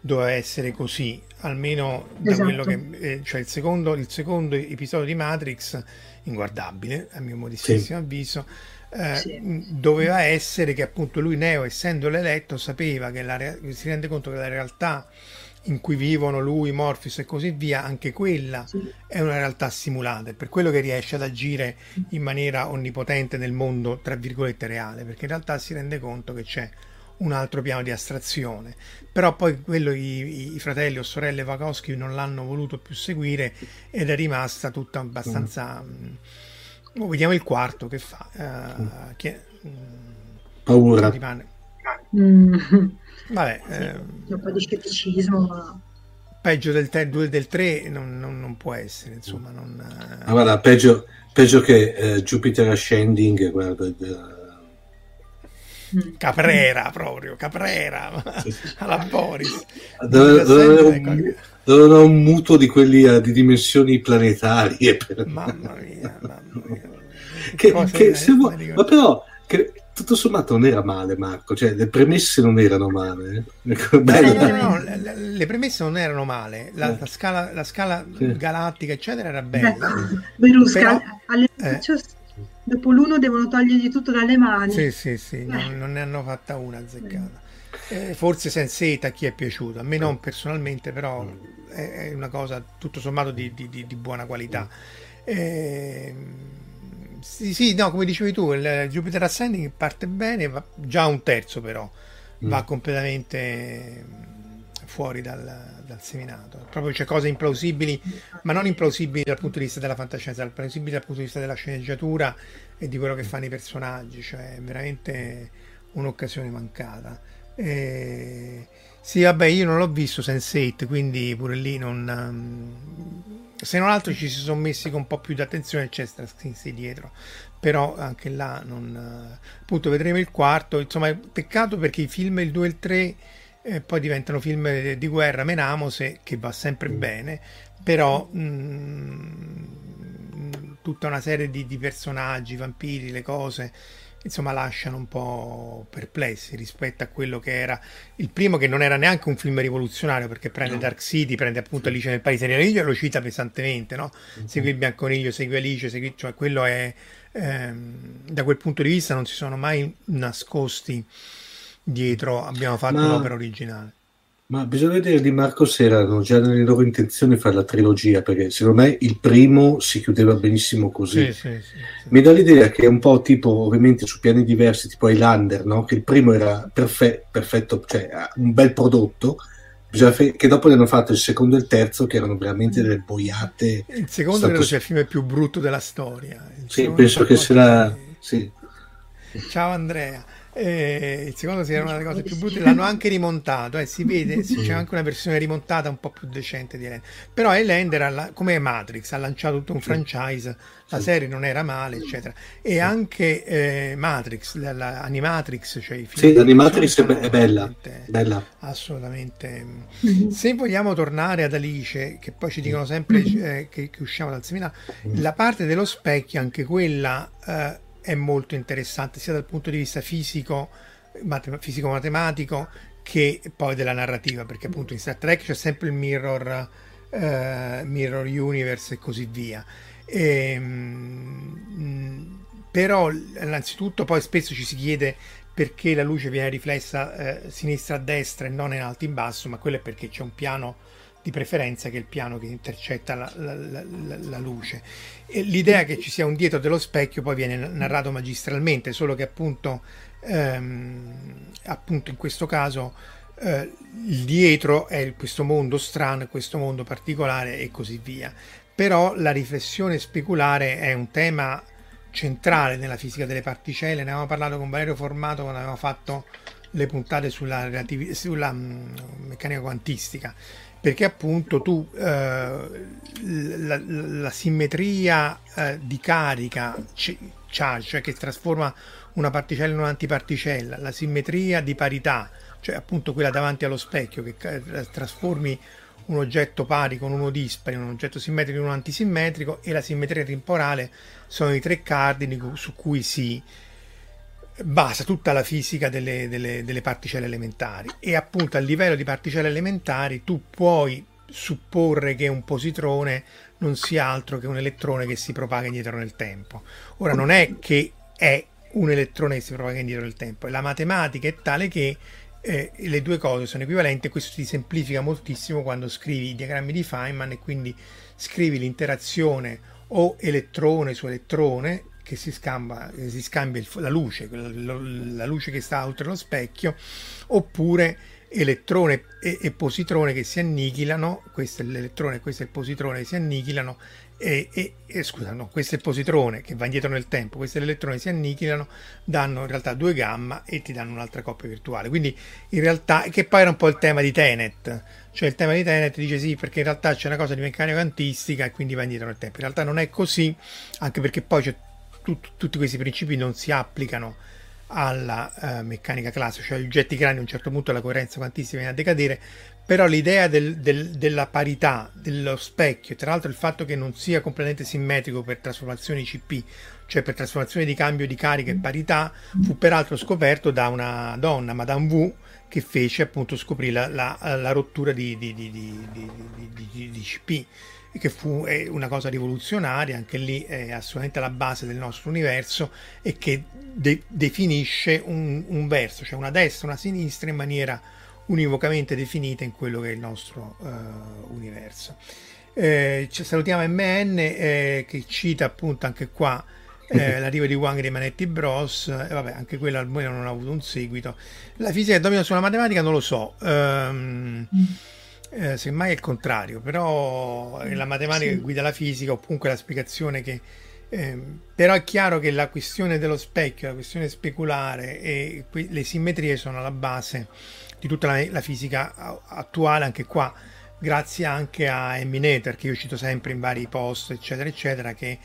doveva essere così almeno da esatto. quello che eh, cioè il secondo, il secondo, episodio di Matrix inguardabile a mio modestissimo sì. avviso eh, sì. doveva essere che appunto lui Neo essendo l'eletto sapeva che la, si rende conto che la realtà in cui vivono lui, Morpheus e così via, anche quella sì. è una realtà simulata, è per quello che riesce ad agire in maniera onnipotente nel mondo, tra virgolette, reale, perché in realtà si rende conto che c'è un altro piano di astrazione. Però poi quello i, i fratelli o sorelle Wachowski non l'hanno voluto più seguire ed è rimasta tutta abbastanza... Mm. Mm, vediamo il quarto che fa. Uh, che, mm, Paura. Rimane. Mm. Vabbè, sì, eh, un po' di scetticismo, ma peggio del 3 del 3 non, non, non, può essere insomma non, ah, guarda, peggio, peggio che eh, Jupiter Ascending guarda mm. Caprera proprio Caprera alla Boris doveva avere un mutuo di quelli uh, di dimensioni planetarie per... mamma mia, mamma mia. Che, che se vuoi, ma però che, tutto sommato non era male Marco, cioè le premesse non erano male. Eh? No, no, no, le, le, premesse non erano male, la, eh. la scala, la scala sì. galattica eccetera era bella. Ecco, Berlusca, alle eh. dopo l'uno devono togliergli tutto dalle mani. Sì, sì, sì, eh. non, non, ne hanno fatta una azzeccata. Eh, forse Sense8 a chi è piaciuto, a me non personalmente, però è, una cosa tutto sommato di, di, di, di buona qualità. Eh, sì, sì, no, come dicevi tu, il Jupiter Ascending parte bene, va, già un terzo però mm. va completamente fuori dal, dal, seminato. Proprio c'è cose implausibili, ma non implausibili dal punto di vista della fantascienza, implausibili dal punto di vista della sceneggiatura e di quello che fanno i personaggi, cioè è veramente un'occasione mancata. E... Sì, vabbè, io non l'ho visto Sense8, quindi pure lì non... Um se non altro ci si sono messi con un po' più di attenzione c'è Straczynski dietro però anche là non appunto vedremo il quarto insomma peccato perché i film il 2 e il 3 eh, poi diventano film di guerra menamose che va sempre mm. bene però mh, mm, tutta una serie di, di personaggi vampiri le cose insomma lasciano un po' perplessi rispetto a quello che era il primo che non era neanche un film rivoluzionario perché prende no. Dark City, prende appunto Alice nel Paese delle lo cita pesantemente, no? Uh-huh. Segui il Bianconiglio, segui Alice, segui... cioè quello è ehm, da quel punto di vista non si sono mai nascosti dietro abbiamo fatto Ma... un'opera originale. Ma bisogna vedere di Marco se erano già nelle loro intenzioni fare la trilogia, perché secondo me il primo si chiudeva benissimo così. Sì, sì, sì, Mi dà l'idea che è un po' tipo, ovviamente su piani diversi, tipo Highlander, no? che il primo era perfe- perfetto, cioè un bel prodotto, che dopo ne hanno fatto il secondo e il terzo, che erano veramente delle boiate. Il secondo stato... credo sia il film più brutto della storia. Il sì, penso che sarà... Sì. Ciao Andrea. Eh, il secondo si era una delle cose più brutte, l'hanno anche rimontato, eh, si vede, c'è anche una versione rimontata un po' più decente di Elender. Però Elender, come Matrix, ha lanciato tutto un franchise, la serie non era male, eccetera. E anche eh, Matrix, l'Animatrix, cioè i film. Sì, l'Animatrix è, è bella, bella. Assolutamente. Mm-hmm. Se vogliamo tornare ad Alice, che poi ci dicono sempre eh, che, che, usciamo dal seminario, mm. la parte dello specchio, anche quella eh, è molto interessante sia dal punto di vista fisico, matem- fisico-matematico che poi della narrativa, perché appunto in Star Trek c'è sempre il mirror, eh, mirror universe e così via. E, ehm, però innanzitutto poi spesso ci si chiede perché la luce viene riflessa eh, sinistra a destra e non in alto in basso, ma quello è perché c'è un piano di preferenza che il piano che intercetta la, la, la, la luce. E l'idea che ci sia un dietro dello specchio poi viene narrato magistralmente, solo che appunto, ehm, appunto in questo caso eh, il dietro è questo mondo strano, questo mondo particolare e così via. Però la riflessione speculare è un tema centrale nella fisica delle particelle, ne avevamo parlato con Valerio Formato quando avevamo fatto le puntate sulla, relativi- sulla mh, mm, meccanica quantistica perché appunto tu eh, la, la, simmetria eh, di carica charge, cioè che trasforma una particella in un'antiparticella, la simmetria di parità, cioè appunto quella davanti allo specchio che trasformi un oggetto pari con uno dispari, un oggetto simmetrico in un antisimmetrico e la simmetria temporale sono i tre cardini su cui si basa tutta la fisica delle, delle, delle, particelle elementari e appunto a livello di particelle elementari tu puoi supporre che un positrone non sia altro che un elettrone che si propaga indietro nel tempo. Ora non è che è un elettrone che si propaga indietro nel tempo, la matematica è tale che eh, le due cose sono equivalenti e questo ti semplifica moltissimo quando scrivi i diagrammi di Feynman e quindi scrivi l'interazione o elettrone su elettrone che si scambia, si scambia il, la luce, la, luce che sta oltre lo specchio, oppure elettrone e, e, positrone che si annichilano, questo è l'elettrone e questo è il positrone che si annichilano e, e, e, scusa, no, questo è il positrone che va indietro nel tempo, questi elettroni si annichilano, danno in realtà due gamma e ti danno un'altra coppia virtuale. Quindi in realtà, che poi era un po' il tema di Tenet, cioè il tema di Tenet dice sì perché in realtà c'è una cosa di meccanica quantistica e quindi va indietro nel tempo. In realtà non è così, anche perché poi tut, tutti questi principi non si applicano alla uh, meccanica classica, cioè gli oggetti grandi a un certo punto la coerenza quantistica viene a decadere, però l'idea del, del, della parità dello specchio, tra l'altro il fatto che non sia completamente simmetrico per trasformazioni CP, cioè per trasformazioni di cambio di carica e parità, fu peraltro scoperto da una donna, Madame Wu, che fece appunto scoprire la, la, la rottura di, di, di, di CP che fu una cosa rivoluzionaria, anche lì è assolutamente alla base del nostro universo e che de- definisce un, un, verso, cioè una destra, una sinistra in maniera univocamente definita in quello che è il nostro uh, universo. Eh, salutiamo MN eh, che cita appunto anche qua eh, l'arrivo di Wang dei Manetti Bros. E vabbè, anche quello almeno non ha avuto un seguito. La fisica che domina sulla matematica non lo so. Um, eh, semmai è il contrario, però è la matematica sì. che guida la fisica o comunque la spiegazione che... Eh, però è chiaro che la questione dello specchio, la questione speculare e que- le simmetrie sono alla base di tutta la, la fisica attuale, anche qua, grazie anche a Eminator, che io cito sempre in vari post, eccetera, eccetera, che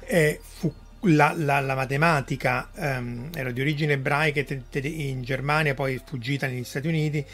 eh, fu la, la, la, matematica um, era di origine ebraica in Germania, poi fuggita negli Stati Uniti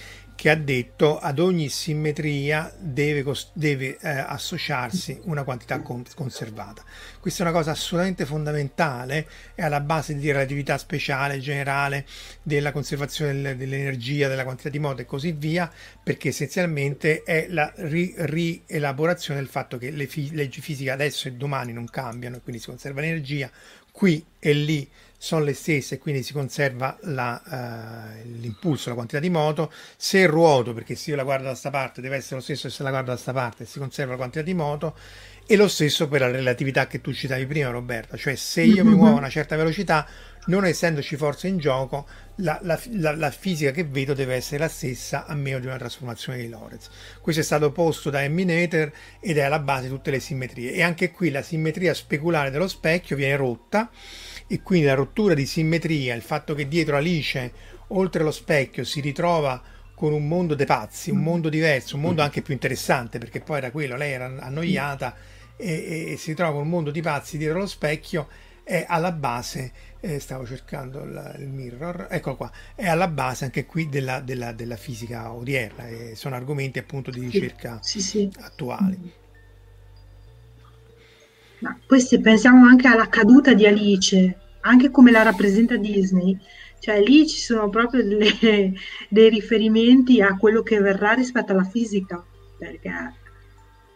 che ha detto ad ogni simmetria deve, deve eh, associarsi una quantità con, conservata. Questa è una cosa assolutamente fondamentale, è alla base di relatività speciale generale, della conservazione dell'energia, della quantità di moto e così via, perché essenzialmente è la ri- rielaborazione del fatto che le fi- leggi fisiche adesso e domani non cambiano e quindi si conserva l'energia, qui e lì sono le stesse e quindi si conserva la, uh, l'impulso, la quantità di moto. Se ruoto, perché se io la guardo da questa parte deve essere lo stesso se la guardo da questa parte, si conserva la quantità di moto. E lo stesso per la relatività che tu citavi prima, Roberta, cioè se io mi muovo a una certa velocità, non essendoci forza in gioco, la, la, la, la, fisica che vedo deve essere la stessa a meno di una trasformazione di Lorentz. Questo è stato posto da Eminator ed è alla base di tutte le simmetrie. E anche qui la simmetria speculare dello specchio viene rotta e quindi la rottura di simmetria, il fatto che dietro Alice, oltre lo specchio, si ritrova con un mondo dei pazzi, un mm. mondo diverso, un mondo mm. anche più interessante, perché poi era quello, lei era annoiata e, e si trova un mondo di pazzi dietro lo specchio, è alla base, eh, stavo cercando il, il mirror, eccolo qua, è alla base anche qui della, della, della fisica odierna, e sono argomenti appunto di ricerca sì, sì, sì. attuali. Ma poi se pensiamo anche alla caduta di Alice, anche come la rappresenta Disney, cioè lì ci sono proprio delle, dei riferimenti a quello che verrà rispetto alla fisica, perché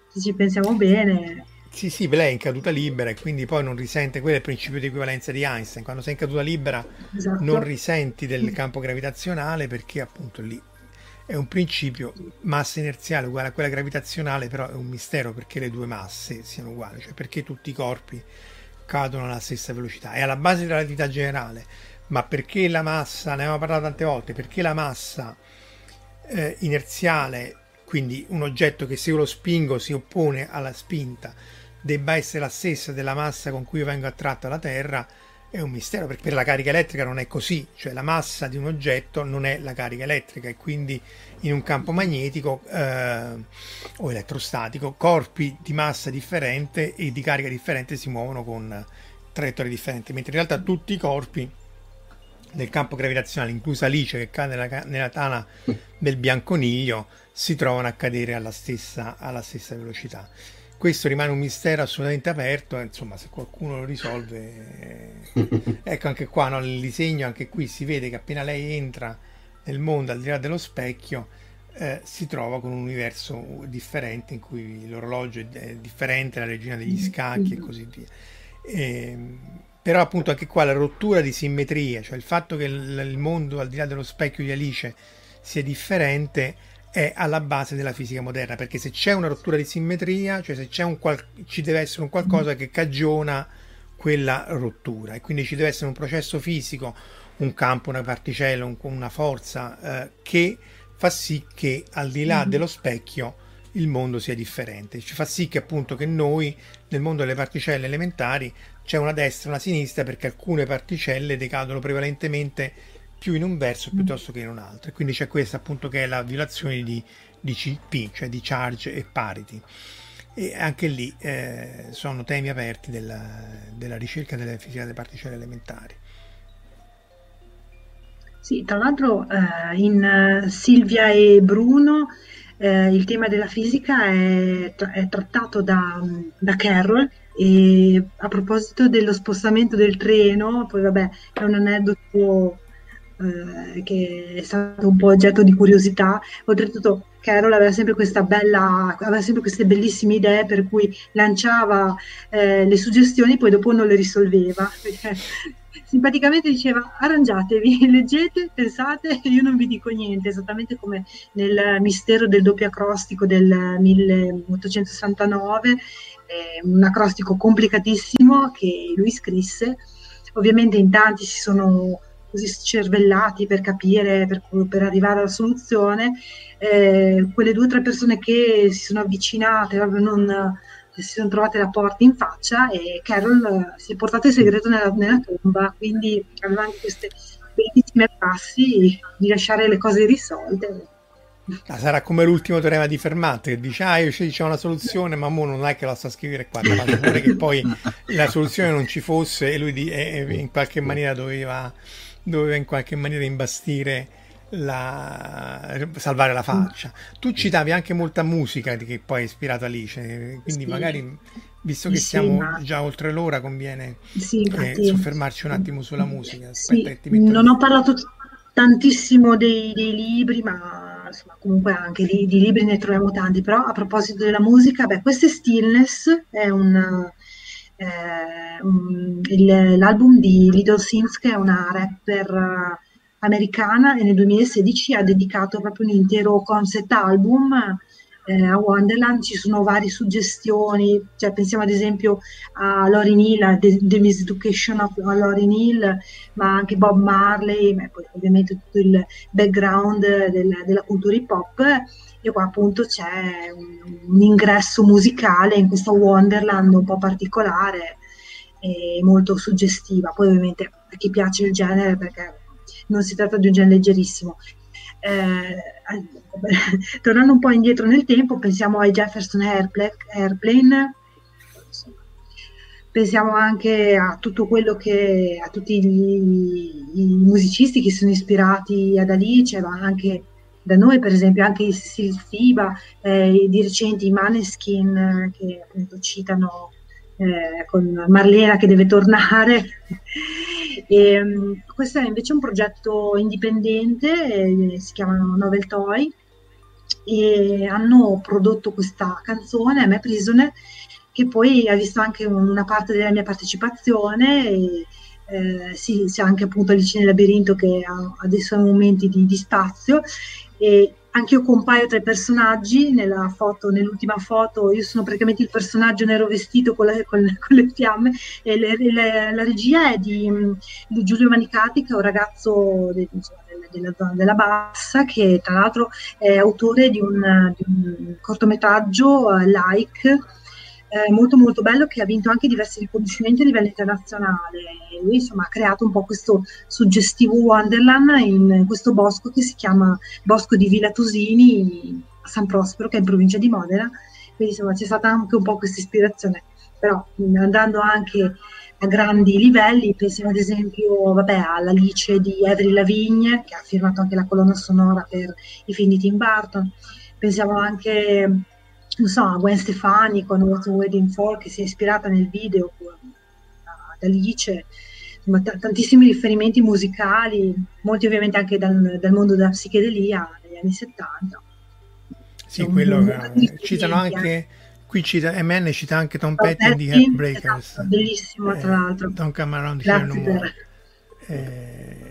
se ci pensiamo bene... Sì, sì, lei è in caduta libera e quindi poi non risente, quello è il principio di equivalenza di Einstein, quando sei in caduta libera esatto. non risenti del campo gravitazionale perché appunto lì è un principio massa inerziale uguale a quella gravitazionale, però è un mistero perché le due masse siano uguali, cioè perché tutti i corpi cadono alla stessa velocità. È alla base della relatività generale, ma perché la massa, ne abbiamo parlato tante volte, perché la massa eh, inerziale, quindi un oggetto che se io lo spingo si oppone alla spinta, debba essere la stessa della massa con cui io vengo attratto alla Terra, è un mistero perché per la carica elettrica non è così, cioè la massa di un oggetto non è la carica elettrica e quindi in un campo magnetico eh, o elettrostatico corpi di massa differente e di carica differente si muovono con traiettorie differenti, mentre in realtà tutti i corpi del campo gravitazionale, inclusa Alice che cade nella, nella tana del bianconiglio, si trovano a cadere alla stessa, alla stessa velocità questo rimane un mistero assolutamente aperto, insomma se qualcuno lo risolve, eh, ecco anche qua no, nel disegno, anche qui si vede che appena lei entra nel mondo al di là dello specchio eh, si trova con un universo differente in cui l'orologio è differente, la regina degli scacchi e così via. E, ehm, però appunto anche qua la rottura di simmetria, cioè il fatto che il mondo al di là dello specchio di Alice sia differente è alla base della fisica moderna, perché se c'è una rottura di simmetria, cioè se c'è un qual- ci deve essere un qualcosa che cagiona quella rottura e quindi ci deve essere un processo fisico, un campo, una particella, un, una forza eh, che fa sì che al di là mm-hmm. dello specchio il mondo sia differente, ci fa sì che appunto che noi nel mondo delle particelle elementari c'è una destra e una sinistra perché alcune particelle decadono prevalentemente più in un verso mm. piuttosto che in un altro. E quindi c'è questa appunto che è la violazione di, di CP, cioè di charge e parity. E anche lì eh, sono temi aperti della, della ricerca della fisica delle particelle elementari. Sì, tra l'altro eh, in uh, Silvia e Bruno eh, il tema della fisica è, è trattato da, da, Carroll e a proposito dello spostamento del treno, poi vabbè è un aneddoto eh, che è stato un po' oggetto di curiosità. Oltretutto, Carol aveva sempre, questa bella, aveva sempre queste bellissime idee per cui lanciava eh, le suggestioni, poi dopo non le risolveva. simpaticamente diceva arrangiatevi, leggete, pensate, io non vi dico niente, esattamente come nel mistero del doppio acrostico del 1869, eh, un acrostico complicatissimo che lui scrisse. Ovviamente in tanti si sono così scervellati per capire, per, per arrivare alla soluzione, eh, quelle due o tre persone che si sono avvicinate, non, si sono trovate la porta in faccia e Carol si è portato il segreto nella, nella tomba, quindi aveva anche queste bellissime passi di lasciare le cose risolte. Ah, sarà come l'ultimo teorema di Fermat che dice ah io c'è una soluzione ma mo non è che la sa scrivere qua pure che poi la soluzione non ci fosse e lui di, e in qualche maniera doveva doveva in qualche maniera imbastire la, salvare la faccia. Tu citavi anche molta musica che poi ha ispirato Alice, quindi sì. magari visto che sì, siamo ma... già oltre l'ora conviene sì, eh, soffermarci un attimo sulla musica. Aspetta, non ho parlato tantissimo dei, dei libri, ma insomma, comunque anche di, di, libri ne troviamo tanti, però a proposito della musica, beh, questo è Stillness, è un eh, il, l'album di Little Sims che è una rapper eh, americana e nel 2016 ha dedicato proprio un intero concept album eh, a Wonderland ci sono varie suggestioni, cioè pensiamo ad esempio a Lauryn Hill, a The, The Miseducation of Lauryn Hill, ma anche Bob Marley, ma poi ovviamente tutto il background del, della cultura hip hop e qua appunto c'è un, un, ingresso musicale in questo Wonderland un po' particolare e molto suggestiva. Poi ovviamente a chi piace il genere perché non si tratta di un genere leggerissimo. Eh, tornando un po' indietro nel tempo, pensiamo ai Jefferson Airplane, pensiamo anche a tutto quello che a tutti i musicisti che sono ispirati ad Alice, ma anche da noi, per esempio, anche il Silfiba, eh, di recente i Maneskin eh, che appunto citano eh, con Marlena che deve tornare. e, um, questo è invece un progetto indipendente, eh, si chiamano Novel Toy e hanno prodotto questa canzone, me Prisoner, che poi ha visto anche una parte della mia partecipazione. E, eh, sì, c'è anche appunto Alice nel labirinto che ha, ha dei suoi momenti di, di spazio e anche io compaio tra i personaggi nella foto, nell'ultima foto, io sono praticamente il personaggio nero vestito con, la, con, con le fiamme. E le, le, la regia è di, di, Giulio Manicati che è un ragazzo de, della zona della Bassa che tra l'altro è autore di un, di un cortometraggio uh, like eh, molto molto bello che ha vinto anche diversi riconoscimenti a livello internazionale. Lui insomma ha creato un po' questo suggestivo Wonderland in questo bosco che si chiama Bosco di Villa Tosini a San Prospero, che è in provincia di Modena. Quindi insomma c'è stata anche un po' questa ispirazione. Però andando anche a grandi livelli, pensiamo ad esempio vabbè, all'Alice di Avril Lavigne, che ha firmato anche la colonna sonora per i film di Tim Burton. Pensiamo anche non so, Gwen Stefani con What's Waiting For che si è ispirata nel video ad Alice, insomma, t- tantissimi riferimenti musicali, molti ovviamente anche dal, dal mondo della psichedelia negli anni 70. Sì, quello che citano anche qui cita MN cita anche Tom Petty di Heartbreakers. Esatto, bellissimo tra l'altro. Don't Come Around Here No More. Eh,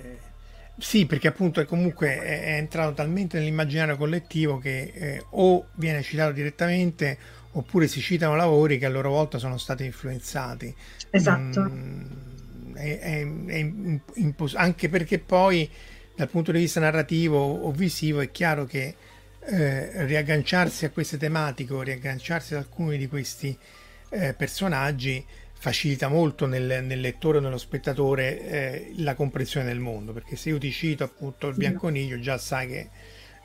sì, perché appunto comunque è, entrato talmente nell'immaginario collettivo che eh, o viene citato direttamente oppure si citano lavori che a loro volta sono stati influenzati. Esatto. Mm, è, è, è impos- anche perché poi dal punto di vista narrativo o visivo è chiaro che eh, riagganciarsi a queste tematiche o riagganciarsi ad alcuni di questi eh, personaggi facilita molto nel, nel, lettore o nello spettatore eh, la comprensione del mondo perché se io ti cito appunto il bianconiglio già sai che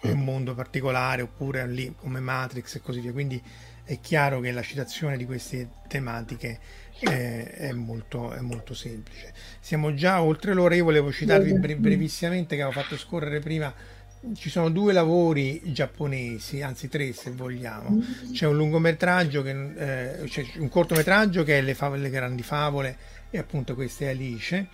è un mondo particolare oppure lì come Matrix e così via. Quindi è chiaro che la citazione di queste tematiche eh, è, molto, è, molto, semplice. Siamo già oltre l'ora io volevo citarvi brevissimamente che avevo fatto scorrere prima ci sono due lavori giapponesi, anzi tre se vogliamo. Mm. C'è un lungometraggio, che, eh, c'è un cortometraggio che è Le, favole, le grandi favole e appunto questa è Alice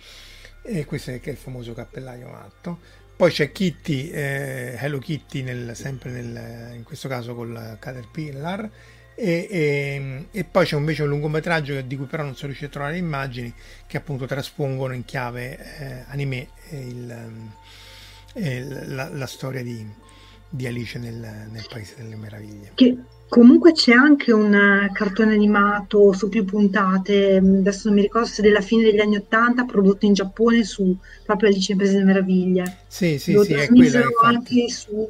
e questo è, il famoso cappellaio matto. Poi c'è Kitty, eh, Hello Kitty, nel, sempre nel, in questo caso col Caterpillar. E, e, e, poi c'è invece un lungometraggio di cui però non sono riuscito a trovare le immagini che appunto traspongono in chiave eh, anime il, la, la, storia di, di Alice nel, nel, Paese delle Meraviglie. Che comunque c'è anche un eh, cartone animato su più puntate, mm, adesso non mi ricordo se della fine degli anni Ottanta, prodotto in Giappone su proprio Alice nel Paese delle Meraviglie. Sì, sì, Lo sì, è quello anche su...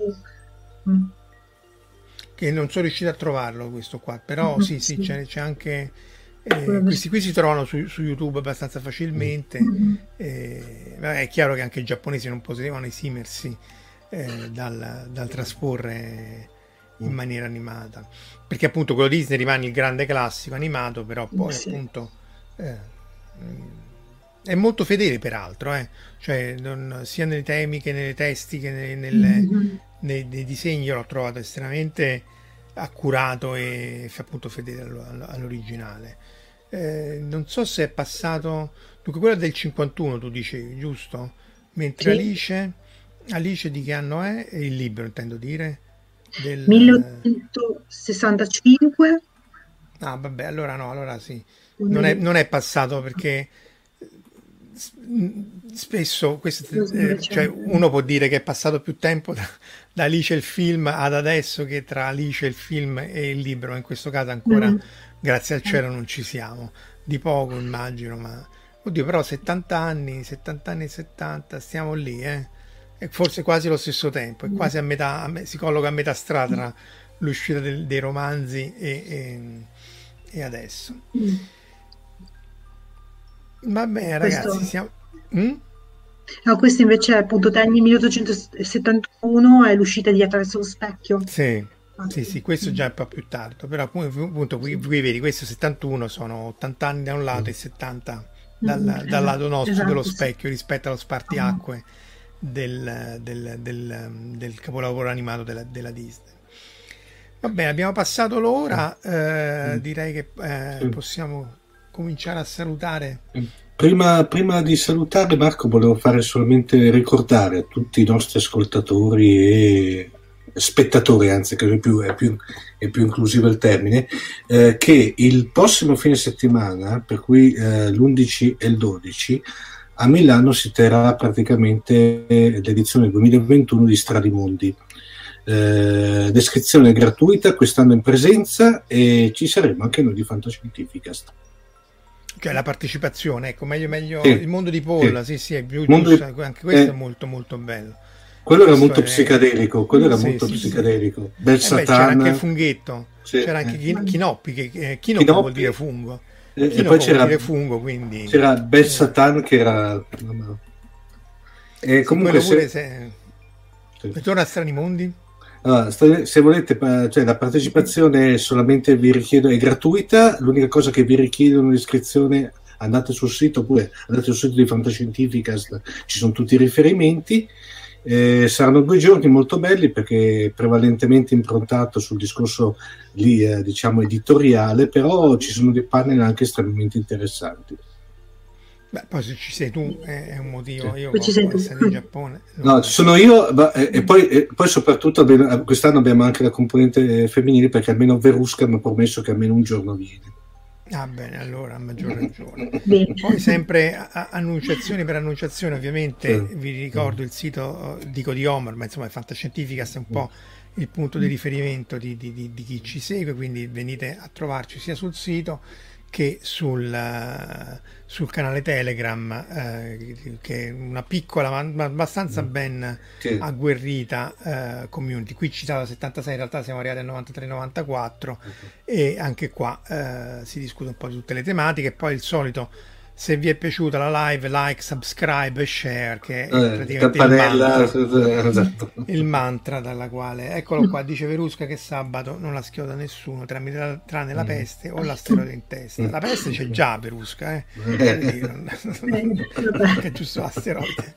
Mm. Che non sono riuscito a trovarlo questo qua, però mm-hmm, sì, sì, sì. C'è, c'è anche eh, questi qui si trovano su, su YouTube abbastanza facilmente. Mm-hmm. Eh, è chiaro che anche i giapponesi non potevano esimersi eh, dal, dal, trasporre in maniera animata. Perché appunto quello Disney rimane il grande classico animato, però poi sì. appunto eh, è molto fedele peraltro, eh. cioè, non, sia nei temi che nei testi che nei, nelle, mm-hmm. nei, nei disegni l'ho trovato estremamente accurato e appunto fedele all'originale. Eh, non so se è passato dunque quella del 51 tu dicevi giusto? Mentre sì. Alice Alice di che anno è? Il libro intendo dire del 1865 ah vabbè allora no allora sì. Non è, non è passato perché spesso questo, eh, cioè uno può dire che è passato più tempo da, da, Alice il film ad adesso che tra Alice il film e il libro in questo caso ancora mm grazie al cielo non ci siamo, di poco immagino, ma oddio però 70 anni, 70 anni e 70, stiamo lì, eh? È forse quasi lo stesso tempo, è quasi a metà, a me, si colloca a metà strada tra l'uscita del, dei romanzi e, e, e adesso. Va bene ragazzi, questo... siamo... Mm? No, questo invece è appunto anni 1871 è l'uscita di Attraverso lo specchio. Sì, sì, sì, questo già è un po' più tardo, però appunto qui, qui vedi, questo 71 sono 80 anni da un lato e 70 dal, mm, dal lato nostro esatto, dello specchio rispetto allo spartiacque del, del, del, del capolavoro animato della, della, Disney. Va bene, abbiamo passato l'ora, eh, mm. direi che eh, possiamo cominciare a salutare. Prima, prima, di salutare Marco volevo fare solamente ricordare a tutti i nostri ascoltatori e spettatori, anzi che è più, è più, è più inclusivo il termine, eh, che il prossimo fine settimana, per cui eh, l'11 e il 12, a Milano si terrà praticamente l'edizione 2021 di Stradimondi. Eh, descrizione gratuita quest'anno in presenza e ci saremo anche noi di Fantascientificast. Cioè la partecipazione, ecco, meglio, meglio sì. il mondo di Polla, sì, sì, sì è più giusto, di... anche questo è molto molto bello. Quello era molto è... psicadelico, quello era sì, molto sì, psicadelico. Sì. Bel eh beh, c'era anche il funghetto, c'era anche eh. Chinoppi, che eh, Chinoppi, vuol dire fungo. E, e poi c'era, fungo, quindi... c'era Bel eh. Satan che era... E comunque se... se... Ritorna a Strani Mondi? Allora, se volete, cioè, la partecipazione solamente vi richiedo, è gratuita, l'unica cosa che vi richiede è un'iscrizione andate sul sito oppure andate sul sito di Fantascientificast, ci sono tutti i riferimenti eh, saranno due giorni molto belli perché prevalentemente improntato sul discorso lì, eh, diciamo editoriale, però ci sono dei panel anche estremamente interessanti. Beh, poi se ci sei tu è un motivo, io poi ci sei tu. in Giappone. No, ci sono io ma, e, e, poi, e, poi, soprattutto quest'anno abbiamo anche la componente femminile perché almeno Verusca mi ha promesso che almeno un giorno viene. Ah bene, allora a maggior ragione. Poi sempre a- annunciazioni per annunciazioni, ovviamente vi ricordo il sito, dico di Homer, ma insomma è Fantascientifica, è un po' il punto di riferimento di, di, di, di chi ci segue, quindi venite a trovarci sia sul sito che sul, sul canale Telegram, eh, che è una piccola ma abbastanza mm. ben sì. agguerrita eh, community. Qui citata 76, in realtà siamo arrivati al 93-94 uh-huh. e anche qua eh, si discute un po' di tutte le tematiche. Poi il solito se vi è piaciuta la live, like, subscribe e share, che è eh, praticamente il mantra, esatto. il mantra, dalla quale, eccolo qua, dice Verusca che sabato non la schioda nessuno, tranne, tranne la mm. peste o l'asteroide in testa. La peste c'è già Verusca, eh? è giusto l'asteroide.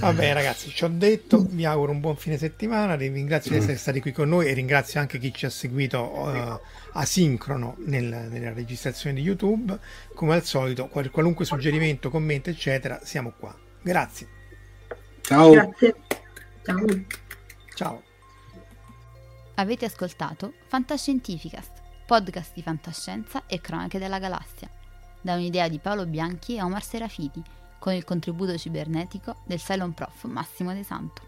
Vabbè ragazzi, ci ho detto, vi auguro un buon fine settimana, vi ringrazio di essere stati qui con noi e ringrazio anche chi ci ha seguito uh, asincrono nel, nella registrazione di YouTube. Come al solito, qual- qualunque suggerimento, commento, eccetera, siamo qua. Grazie. Ciao. Grazie. Ciao. Ciao. Avete ascoltato Fantascientificast, podcast di fantascienza e cronache della galassia, da un'idea di Paolo Bianchi e Omar Serafiti con il contributo cibernetico del Cylon Prof Massimo De Santo.